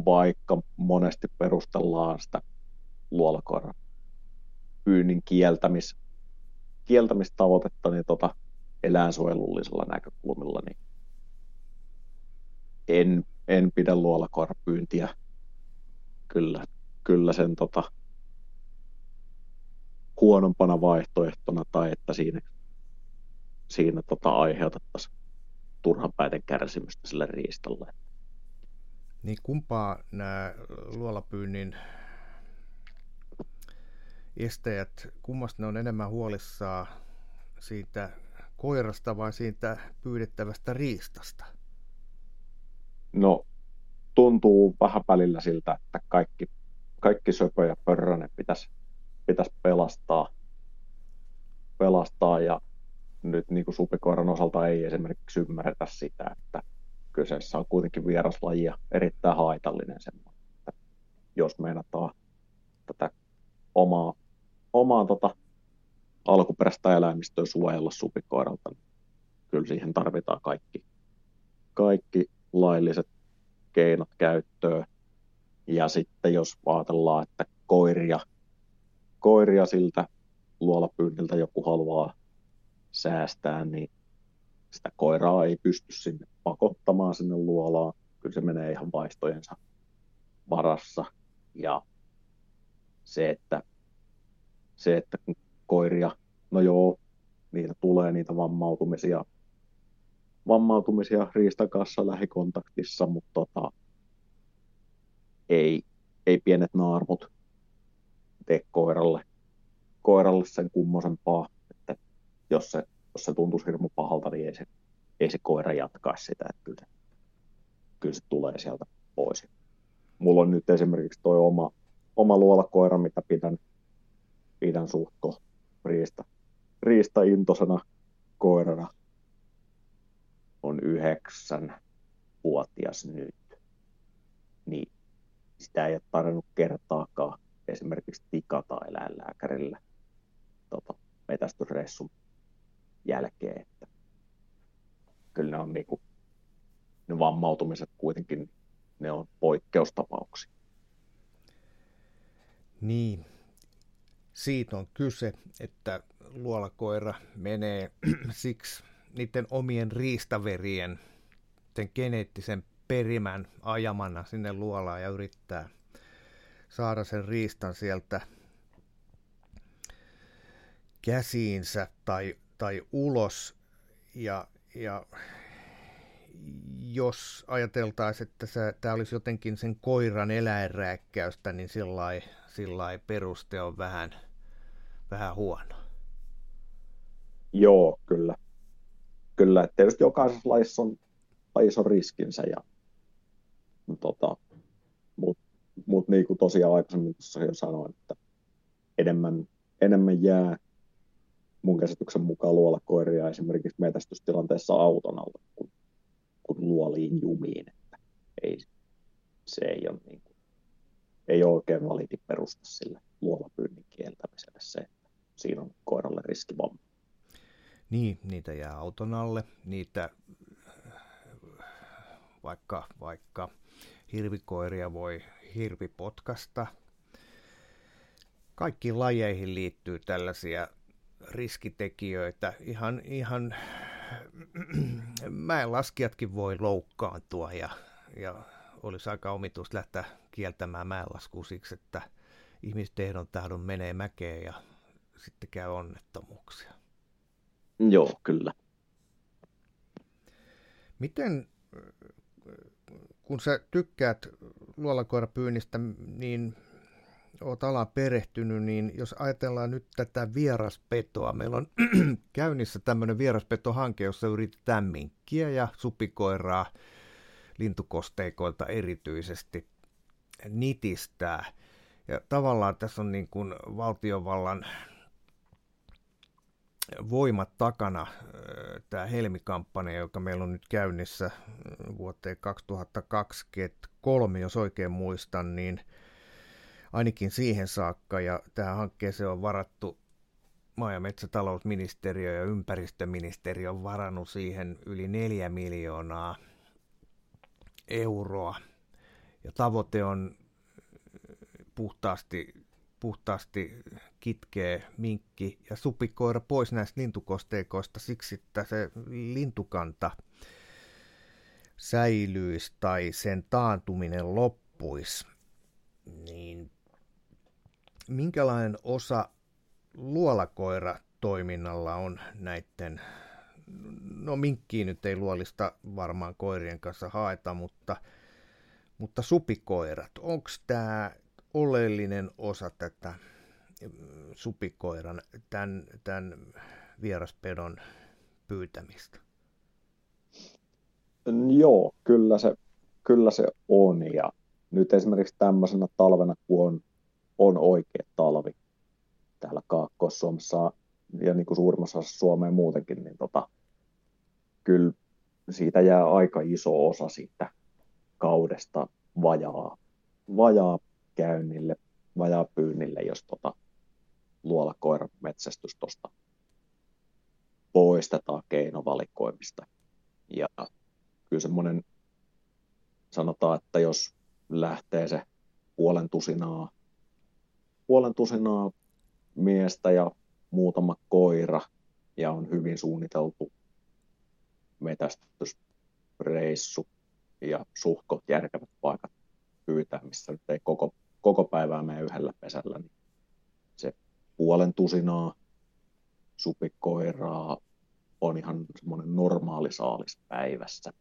vaikka monesti perustellaan sitä luolakoiran pyynnin kieltämis, kieltämistavoitetta niin tota, eläinsuojelullisella näkökulmilla, niin en, en pidä luolakoirapyyntiä kyllä, kyllä sen tota, huonompana vaihtoehtona tai että siinä, siinä tota, aiheutettaisiin turhanpäiten kärsimystä sille riistalle. Niin kumpaa nämä luolapyynnin estäjät, kummasta ne on enemmän huolissaan siitä koirasta vai siitä pyydettävästä riistasta? No, tuntuu vähän välillä siltä, että kaikki, kaikki söpö ja pörrönen pitäisi, pitäisi pelastaa, pelastaa ja nyt niin kuin supikoiran osalta ei esimerkiksi ymmärretä sitä, että kyseessä on kuitenkin vieraslaji ja erittäin haitallinen semmoinen. Jos meinataan tätä omaa omaa tota, alkuperäistä eläimistöä suojella supikoiralta, niin kyllä siihen tarvitaan kaikki, kaikki lailliset keinot käyttöön. Ja sitten jos ajatellaan, että koiria, koiria siltä luolapyynniltä joku haluaa säästää, niin sitä koiraa ei pysty sinne pakottamaan sinne luolaan. Kyllä se menee ihan vaistojensa varassa. Ja se, että se, että kun koiria, no joo, niitä tulee niitä vammautumisia, vammautumisia riistan kanssa lähikontaktissa, mutta tota, ei, ei pienet naarmut tee koiralle, koiralle sen kummosempaa, että jos se, jos se tuntuisi hirmu pahalta, niin ei se, ei se koira jatkaa sitä, että kyllä se, kyllä se tulee sieltä pois. Mulla on nyt esimerkiksi tuo oma, oma luolakoira, mitä pidän pidän suhtko riista, riista intosena koirana. on yhdeksän vuotias nyt, niin sitä ei ole tarvinnut kertaakaan esimerkiksi tikata eläinlääkärillä tota, metästysreissun jälkeen. Että kyllä ne on niinku, ne vammautumiset kuitenkin ne on poikkeustapauksia. Niin, siitä on kyse, että luolakoira menee siksi niiden omien riistaverien, sen geneettisen perimän ajamana sinne luolaan ja yrittää saada sen riistan sieltä käsiinsä tai, tai ulos. Ja, ja jos ajateltaisiin, että tämä olisi jotenkin sen koiran eläinrääkkäystä, niin sillä peruste on vähän, vähän huono. Joo, kyllä. Kyllä, että tietysti jokaisessa lajissa on, lajissa on riskinsä, ja, tota, mutta mut niin kuin tosiaan aikaisemmin tuossa jo sanoin, että enemmän, enemmän jää mun käsityksen mukaan luolla koiria esimerkiksi metästystilanteessa auton alla kuin, kuin luoliin jumiin. Että ei, se ei ole, niin kuin, ei ole oikein valiti perusta sille luolapyynnin kieltämiselle se, että siinä on koiralle riskivamma. Niin, niitä jää auton alle, niitä vaikka, vaikka hirvikoiria voi hirvi potkasta. Kaikkiin lajeihin liittyy tällaisia riskitekijöitä. Ihan, ihan mäenlaskijatkin voi loukkaantua ja, ja olisi aika omitus lähteä kieltämään mäenlaskua siksi, että ihmistehdon tahdon menee mäkeen ja sitten käy onnettomuuksia. Joo, kyllä. Miten, kun sä tykkäät luolakoirapyynnistä, niin oot alaan perehtynyt, niin jos ajatellaan nyt tätä vieraspetoa, meillä on käynnissä tämmöinen vieraspetohanke, jossa yritetään minkkiä ja supikoiraa lintukosteikoilta erityisesti nitistää. Ja tavallaan tässä on niin kuin valtiovallan voimat takana tämä helmikampanja, joka meillä on nyt käynnissä vuoteen 2023, jos oikein muistan, niin ainakin siihen saakka. Ja tähän hankkeeseen on varattu maa- ja metsätalousministeriö ja ympäristöministeriö on varannut siihen yli neljä miljoonaa euroa. Ja tavoite on puhtaasti puhtaasti kitkee minkki ja supikoira pois näistä lintukosteikoista siksi, että se lintukanta säilyisi tai sen taantuminen loppuisi, niin minkälainen osa luolakoira toiminnalla on näiden, no minkkiin nyt ei luolista varmaan koirien kanssa haeta, mutta, mutta supikoirat, onko tämä oleellinen osa tätä mm, supikoiran, tämän, tämän vieraspedon pyytämistä? Joo, kyllä se, kyllä se on. Ja nyt esimerkiksi tämmöisenä talvena, kun on, on oikea talvi täällä Kaakkois-Suomessa ja niin kuin suurimmassa osassa Suomea muutenkin, niin tota, kyllä siitä jää aika iso osa siitä kaudesta vajaa, vajaa käynnille, vajapyynnille, jos tota luolakoiran metsästys tuosta poistetaan keinovalikoimista. Ja kyllä semmoinen, sanotaan, että jos lähtee se puolen tusinaa, puolen tusinaa miestä ja muutama koira ja on hyvin suunniteltu metästysreissu ja suhkot järkevät paikat pyytää, missä nyt ei koko koko päivää mene yhdellä pesällä, niin se puolen tusinaa supikoiraa on ihan semmoinen normaali saalis päivässä.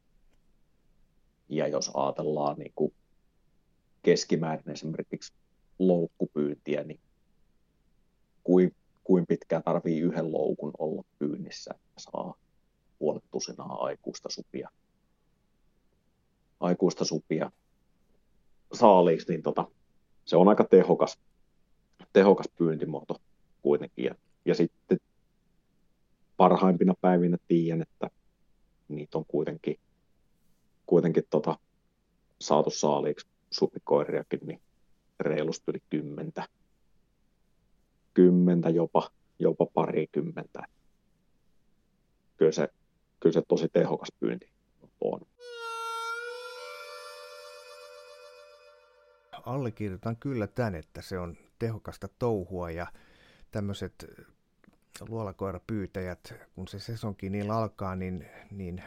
Ja jos ajatellaan niin kuin keskimäärin esimerkiksi loukkupyyntiä, niin kuin, kuin pitkään tarvii yhden loukun olla pyynnissä, että saa puolet tusinaa aikuista supia, aikuista supia saaliiksi, niin tota, se on aika tehokas, tehokas pyyntimuoto kuitenkin. Ja, ja sitten parhaimpina päivinä tiedän, että niitä on kuitenkin, kuitenkin tota, saatu saaliiksi supikoiriakin, niin reilusti yli kymmentä, kymmentä jopa, jopa parikymmentä. Kyllä se, kyllä se tosi tehokas pyynti on. Allekirjoitan kyllä tämän, että se on tehokasta touhua ja tämmöiset luolakoirapyytäjät, kun se sesonki niillä alkaa, niin, niin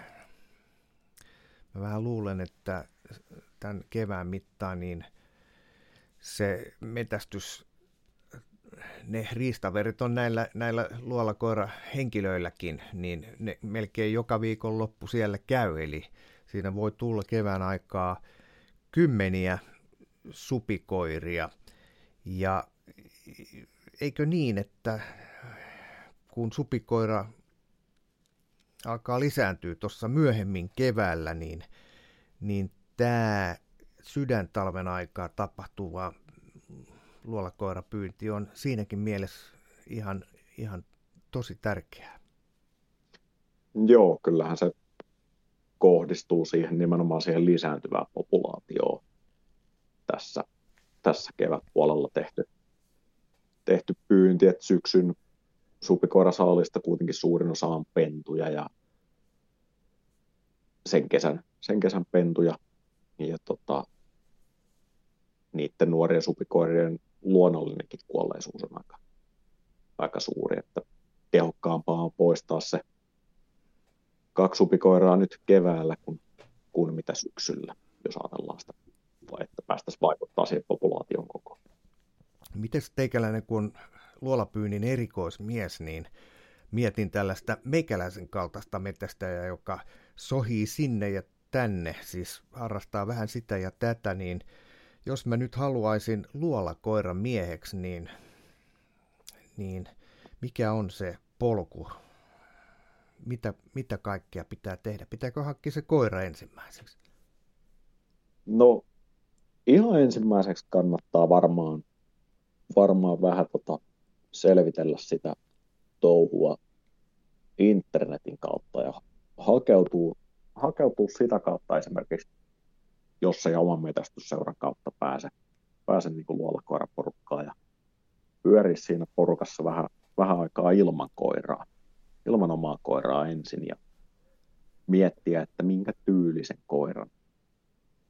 mä vähän luulen, että tämän kevään mittaan niin se metästys, ne riistaverit on näillä, näillä luolakoira-henkilöilläkin, niin ne melkein joka viikon loppu siellä käy, eli siinä voi tulla kevään aikaa kymmeniä supikoiria. Ja eikö niin, että kun supikoira alkaa lisääntyä tuossa myöhemmin keväällä, niin, niin tämä sydäntalven aikaa tapahtuva luolakoirapyynti on siinäkin mielessä ihan, ihan tosi tärkeää. Joo, kyllähän se kohdistuu siihen nimenomaan siihen lisääntyvään populaatioon tässä, tässä kevätpuolella tehty, tehty pyynti, että syksyn supikoirasaalista kuitenkin suurin osa on pentuja ja sen kesän, sen kesän pentuja. Ja tota, niiden nuorien supikoirien luonnollinenkin kuolleisuus on aika, aika suuri, että tehokkaampaa on poistaa se kaksi supikoiraa nyt keväällä kuin, kuin mitä syksyllä, jos ajatellaan sitä, että päästäisiin vaikuttaa siihen populaation kokoon. Miten teikäläinen, kun luolapyynnin erikoismies, niin mietin tällaista meikäläisen kaltaista metästäjää, joka sohii sinne ja tänne, siis harrastaa vähän sitä ja tätä, niin jos mä nyt haluaisin luolakoiran mieheksi, niin, niin mikä on se polku? Mitä, mitä kaikkea pitää tehdä? Pitääkö hankkia se koira ensimmäiseksi? No, ihan ensimmäiseksi kannattaa varmaan, varmaan vähän tota selvitellä sitä touhua internetin kautta ja hakeutuu, hakeutuu sitä kautta esimerkiksi, jos ei oman metästysseuran kautta pääse, pääse niin kuin luolakoiraporukkaan ja pyöri siinä porukassa vähän, vähän aikaa ilman koiraa, ilman omaa koiraa ensin ja miettiä, että minkä tyylisen koiran,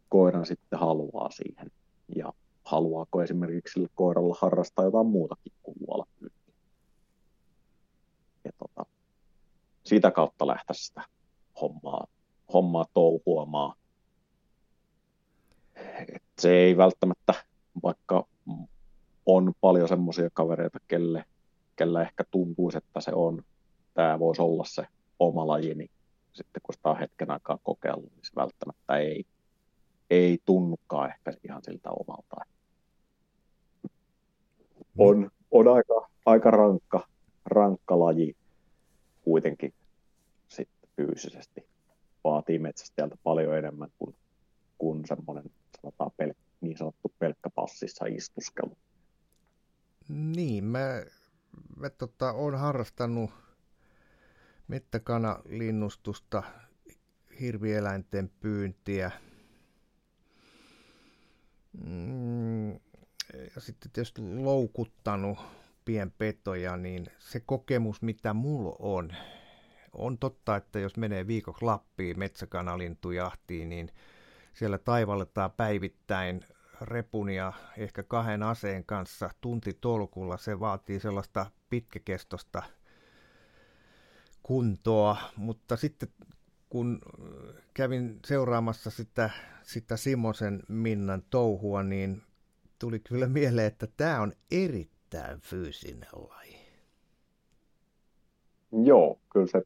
koiran sitten haluaa siihen ja haluaako esimerkiksi sillä koiralla harrastaa jotain muutakin kuin luolapyyntiä. Ja tota, sitä kautta lähtäisi sitä hommaa, hommaa touhuamaan. Et se ei välttämättä, vaikka on paljon semmoisia kavereita, kelle, kelle ehkä tuntuisi, että se on, tämä voisi olla se oma laji, niin sitten kun sitä on hetken aikaa kokeillut, niin se välttämättä ei, ei tunnukaan ehkä ihan siltä omalta on, on aika, aika rankka, rankka laji kuitenkin sitten fyysisesti. Vaatii metsästäjältä paljon enemmän kuin, kuin semmoinen sanotaan pel, niin sanottu pelkkä passissa istuskelu. Niin, mä, mä tota, olen harrastanut mettäkanalinnustusta, hirvieläinten pyyntiä. Mm, ja sitten tietysti loukuttanut pienpetoja, niin se kokemus, mitä mulla on, on totta, että jos menee viikoksi Lappiin metsäkanalintujahtiin, niin siellä taivalletaan päivittäin repun ja ehkä kahden aseen kanssa tuntitolkulla. Se vaatii sellaista pitkäkestosta kuntoa, mutta sitten kun kävin seuraamassa sitä, sitä Simosen Minnan touhua, niin tuli kyllä mieleen, että tämä on erittäin fyysinen laji. Joo, kyllä se,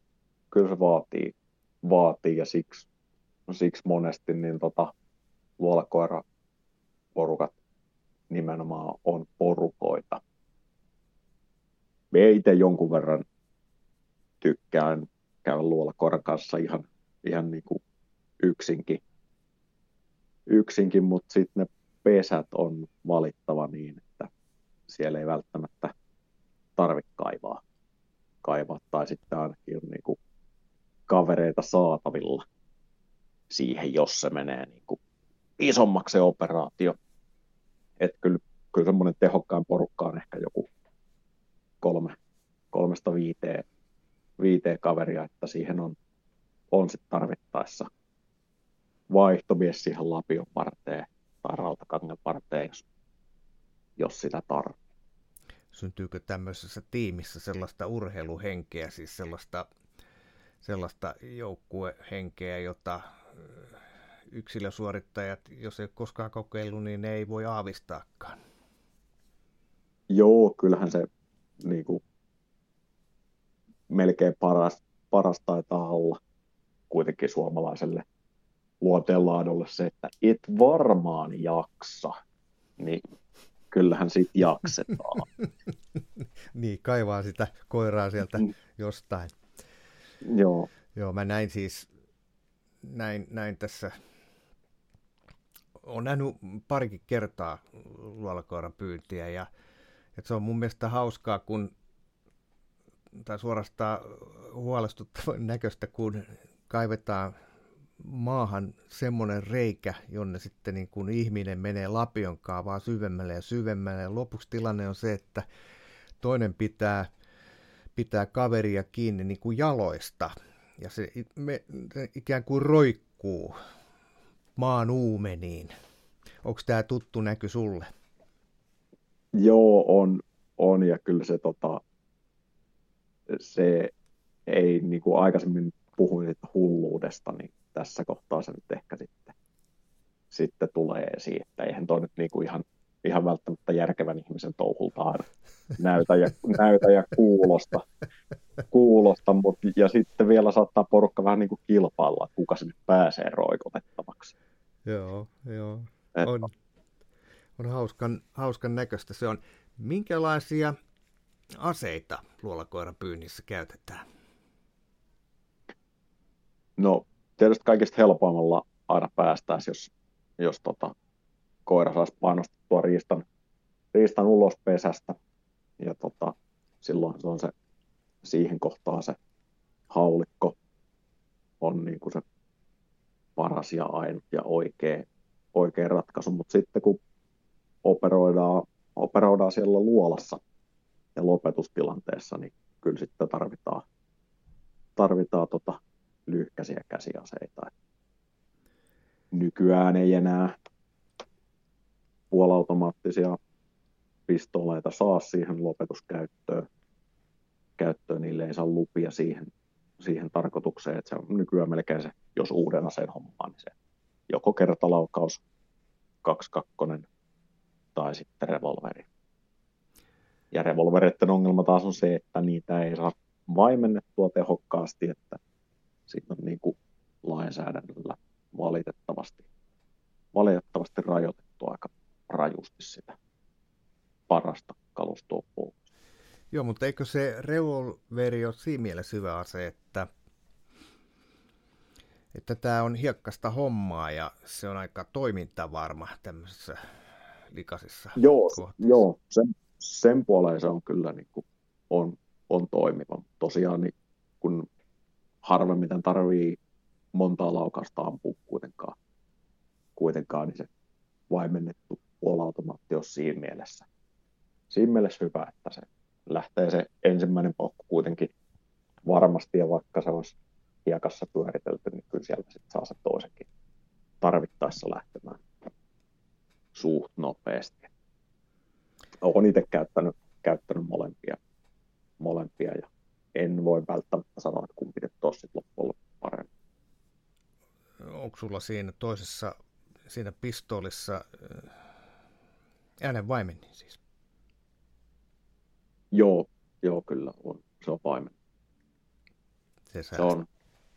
kyllä se vaatii, vaatii ja siksi, siksi monesti niin tota, luolakoira porukat nimenomaan on porukoita. Me itse jonkun verran tykkään käydä luolakoiran kanssa ihan, ihan niin kuin yksinkin, yksinkin mutta sitten ne pesät on valittava niin, että siellä ei välttämättä tarvitse kaivaa, kaivaa tai sitten ainakin on niin kuin kavereita saatavilla siihen, jos se menee niin kuin isommaksi se operaatio. Että kyllä, kyllä semmoinen tehokkain porukka on ehkä joku kolme, kolmesta viiteen, viiteen kaveria, että siihen on, on sitten tarvittaessa vaihtomies siihen lapion parteen tai rautakangen parteen, jos, jos sitä tarvitsee. Syntyykö tämmöisessä tiimissä sellaista urheiluhenkeä, siis sellaista, sellaista joukkuehenkeä, jota yksilösuorittajat, jos ei ole koskaan kokeillut, niin ne ei voi aavistaakaan? Joo, kyllähän se niin kuin, melkein paras, paras taitaa olla kuitenkin suomalaiselle luonteenlaadulle se, että et varmaan jaksa, niin kyllähän sit jaksetaan. niin, kaivaa sitä koiraa sieltä mm. jostain. Joo. Joo, mä näin siis, näin, näin tässä, on nähnyt parikin kertaa luolakoiran pyyntiä ja että se on mun mielestä hauskaa, kun tai suorastaan huolestuttavan näköistä, kun kaivetaan maahan semmoinen reikä, jonne sitten niin kuin ihminen menee lapionkaan vaan syvemmälle ja syvemmälle. Ja lopuksi tilanne on se, että toinen pitää, pitää kaveria kiinni niin kuin jaloista ja se, me, se ikään kuin roikkuu maan uumeniin. Onko tämä tuttu näky sulle? Joo, on, on ja kyllä se, tota, se ei niin kuin aikaisemmin puhuin hulluudesta, niin tässä kohtaa se nyt ehkä sitten, sitten tulee esiin, että eihän toi nyt niinku ihan, ihan välttämättä järkevän ihmisen touhultaan näytä ja, näytä ja kuulosta, kuulosta mutta, ja sitten vielä saattaa porukka vähän niin kuin kilpailla, että kuka sinne pääsee roikotettavaksi. Joo, joo. On, on hauskan, hauskan näköistä se on. Minkälaisia aseita luolakoiran pyynnissä käytetään? No tietysti kaikista helpoimmalla aina päästäisiin, jos, jos tota, koira saisi painostettua riistan, riistan ulos pesästä. Ja tota, silloin se on se siihen kohtaan se haulikko on niin kuin se paras ja ainut ja oikea, oikea ratkaisu. Mutta sitten kun operoidaan, operoidaan siellä luolassa ja lopetustilanteessa, niin kyllä sitten tarvitaan, tarvitaan tota lyhkäisiä käsiaseita. Nykyään ei enää puolautomaattisia pistooleita saa siihen lopetuskäyttöön. Käyttöön, niille ei saa lupia siihen, siihen tarkoitukseen, että se on nykyään melkein se, jos uuden aseen hommaa, niin se joko kertalaukaus, 22 tai sitten revolveri. Ja revolvereiden ongelma taas on se, että niitä ei saa vaimennettua tehokkaasti, että siitä on niin kuin lainsäädännöllä valitettavasti, valitettavasti rajoitettu aika rajusti sitä parasta kalustoa pois. Joo, mutta eikö se revolveri ole siinä mielessä hyvä ase, että että tämä on hiekkasta hommaa ja se on aika toimintavarma tämmöisessä likaisessa Joo, joo sen, sen puoleen se on kyllä niin kuin, on, on toimiva. Tosiaan niin kun harvemmiten tarvii montaa laukasta ampua kuitenkaan, kuitenkaan niin se vaimennettu puolautomaatti on siinä mielessä. Siinä mielessä hyvä, että se lähtee se ensimmäinen paukku kuitenkin varmasti, ja vaikka se olisi hiekassa pyöritelty, niin kyllä sieltä sit saa se toisenkin tarvittaessa lähtemään suht nopeasti. Olen itse käyttänyt, käyttänyt molempia, molempia ja en voi välttämättä sanoa, että kumpi nyt olisi loppujen lopuksi parempi. Onko sulla siinä toisessa, siinä pistoolissa äänen vaimen siis? Joo, joo kyllä on. Se on vaimen. Se, se on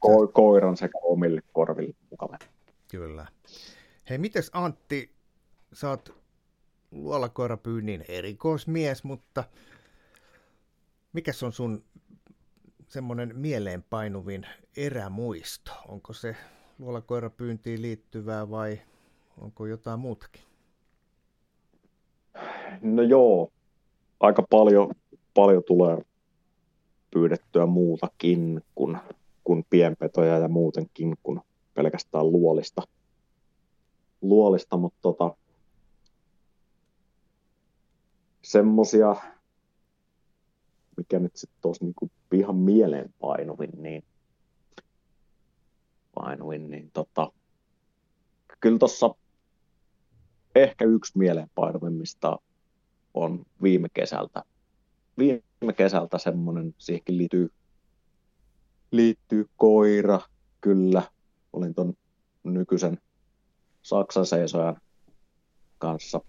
ko- koiran sekä omille korville mukava. Kyllä. Hei, mites Antti, sä oot luolakoirapyynnin erikoismies, mutta mikä on sun semmoinen mieleenpainuvin erämuisto? Onko se luolakoirapyyntiin liittyvää vai onko jotain muutakin? No joo, aika paljon, paljon tulee pyydettyä muutakin kuin, kuin pienpetoja ja muutenkin kuin pelkästään luolista. luolista mutta tota, semmosia, mikä nyt sitten olisi niinku ihan mieleen painuvin, niin, painuvin, niin tota, kyllä tuossa ehkä yksi mieleenpainuvimmista on viime kesältä. Viime kesältä semmoinen, siihenkin liittyy, liittyy koira, kyllä. Olin ton nykyisen Saksan seisojan kanssa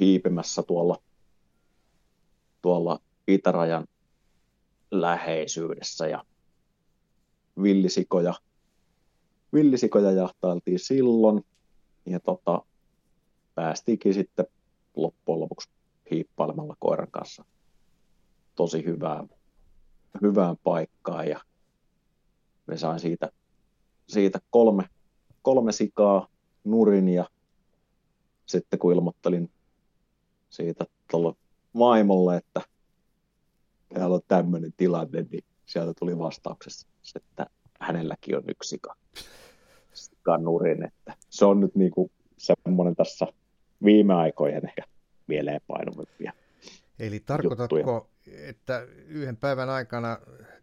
hiipimässä tuolla, tuolla itärajan läheisyydessä ja villisikoja, villisikoja jahtailtiin silloin ja tota, päästiinkin sitten loppujen lopuksi hiippailemalla koiran kanssa. Tosi hyvään, hyvään paikkaan ja me sain siitä, siitä kolme, kolme sikaa nurin ja sitten kun ilmoittelin siitä tuolla vaimolle, että täällä on tämmöinen tilanne, niin sieltä tuli vastauksessa, että hänelläkin on yksi sika, sika nurin, että se on nyt niinku semmoinen tässä viime aikojen ehkä mieleenpainuvimpia Eli tarkoitatko, juttuja. että yhden päivän aikana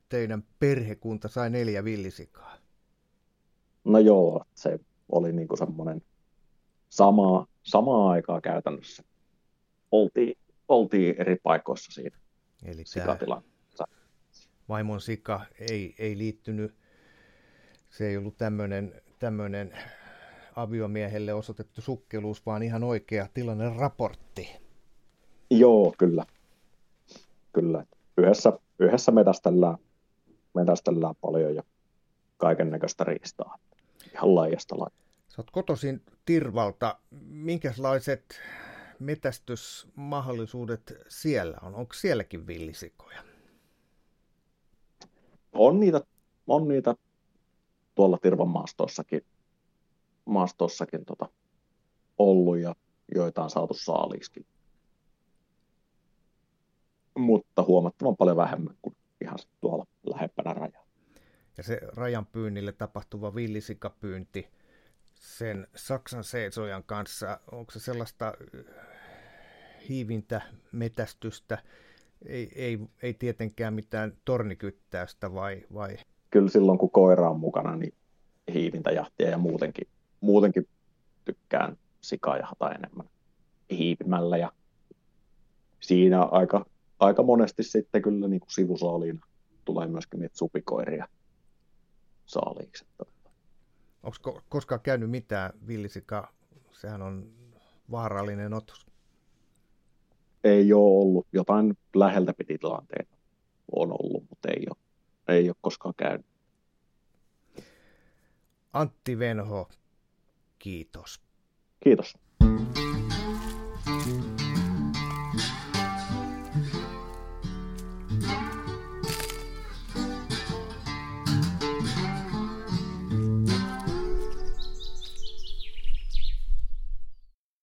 teidän perhekunta sai neljä villisikaa? No joo, se oli niin kuin semmoinen samaa, samaa aikaa käytännössä. Oltiin, oltiin eri paikoissa siinä Eli sikatilanteessa. Vaimon sika ei, ei liittynyt, se ei ollut tämmöinen, tämmöinen aviomiehelle osoitettu sukkeluus, vaan ihan oikea tilanne raportti. Joo, kyllä. Kyllä. Yhdessä, yhdessä metästellään, metästellään paljon ja kaiken näköistä riistaa. Ihan laajasta laajasta. Sä oot kotoisin Tirvalta. Minkälaiset metästysmahdollisuudet siellä on? Onko sielläkin villisikoja? On niitä, on niitä tuolla Tirvan maastossakin maastossakin tota, ollut ja joita on saatu saaliiskin. Mutta huomattavan paljon vähemmän kuin ihan tuolla lähempänä rajaa. Ja se rajan pyynnille tapahtuva villisikapyynti sen Saksan seisojan kanssa, onko se sellaista äh, hiivintä, metästystä, ei, ei, ei tietenkään mitään tornikyttäystä vai, vai? Kyllä silloin kun koira on mukana, niin hiivintäjahtia ja muutenkin muutenkin tykkään sikajahata enemmän hiipimällä ja siinä aika, aika monesti sitten kyllä niin kuin sivusaaliin tulee myöskin niitä supikoiria saaliiksi. Onko koskaan käynyt mitään villisika? Sehän on vaarallinen otus. Ei ole ollut. Jotain läheltä piti tilanteita on ollut, mutta ei ole, ei ole koskaan käynyt. Antti Venho, Kiitos. Kiitos.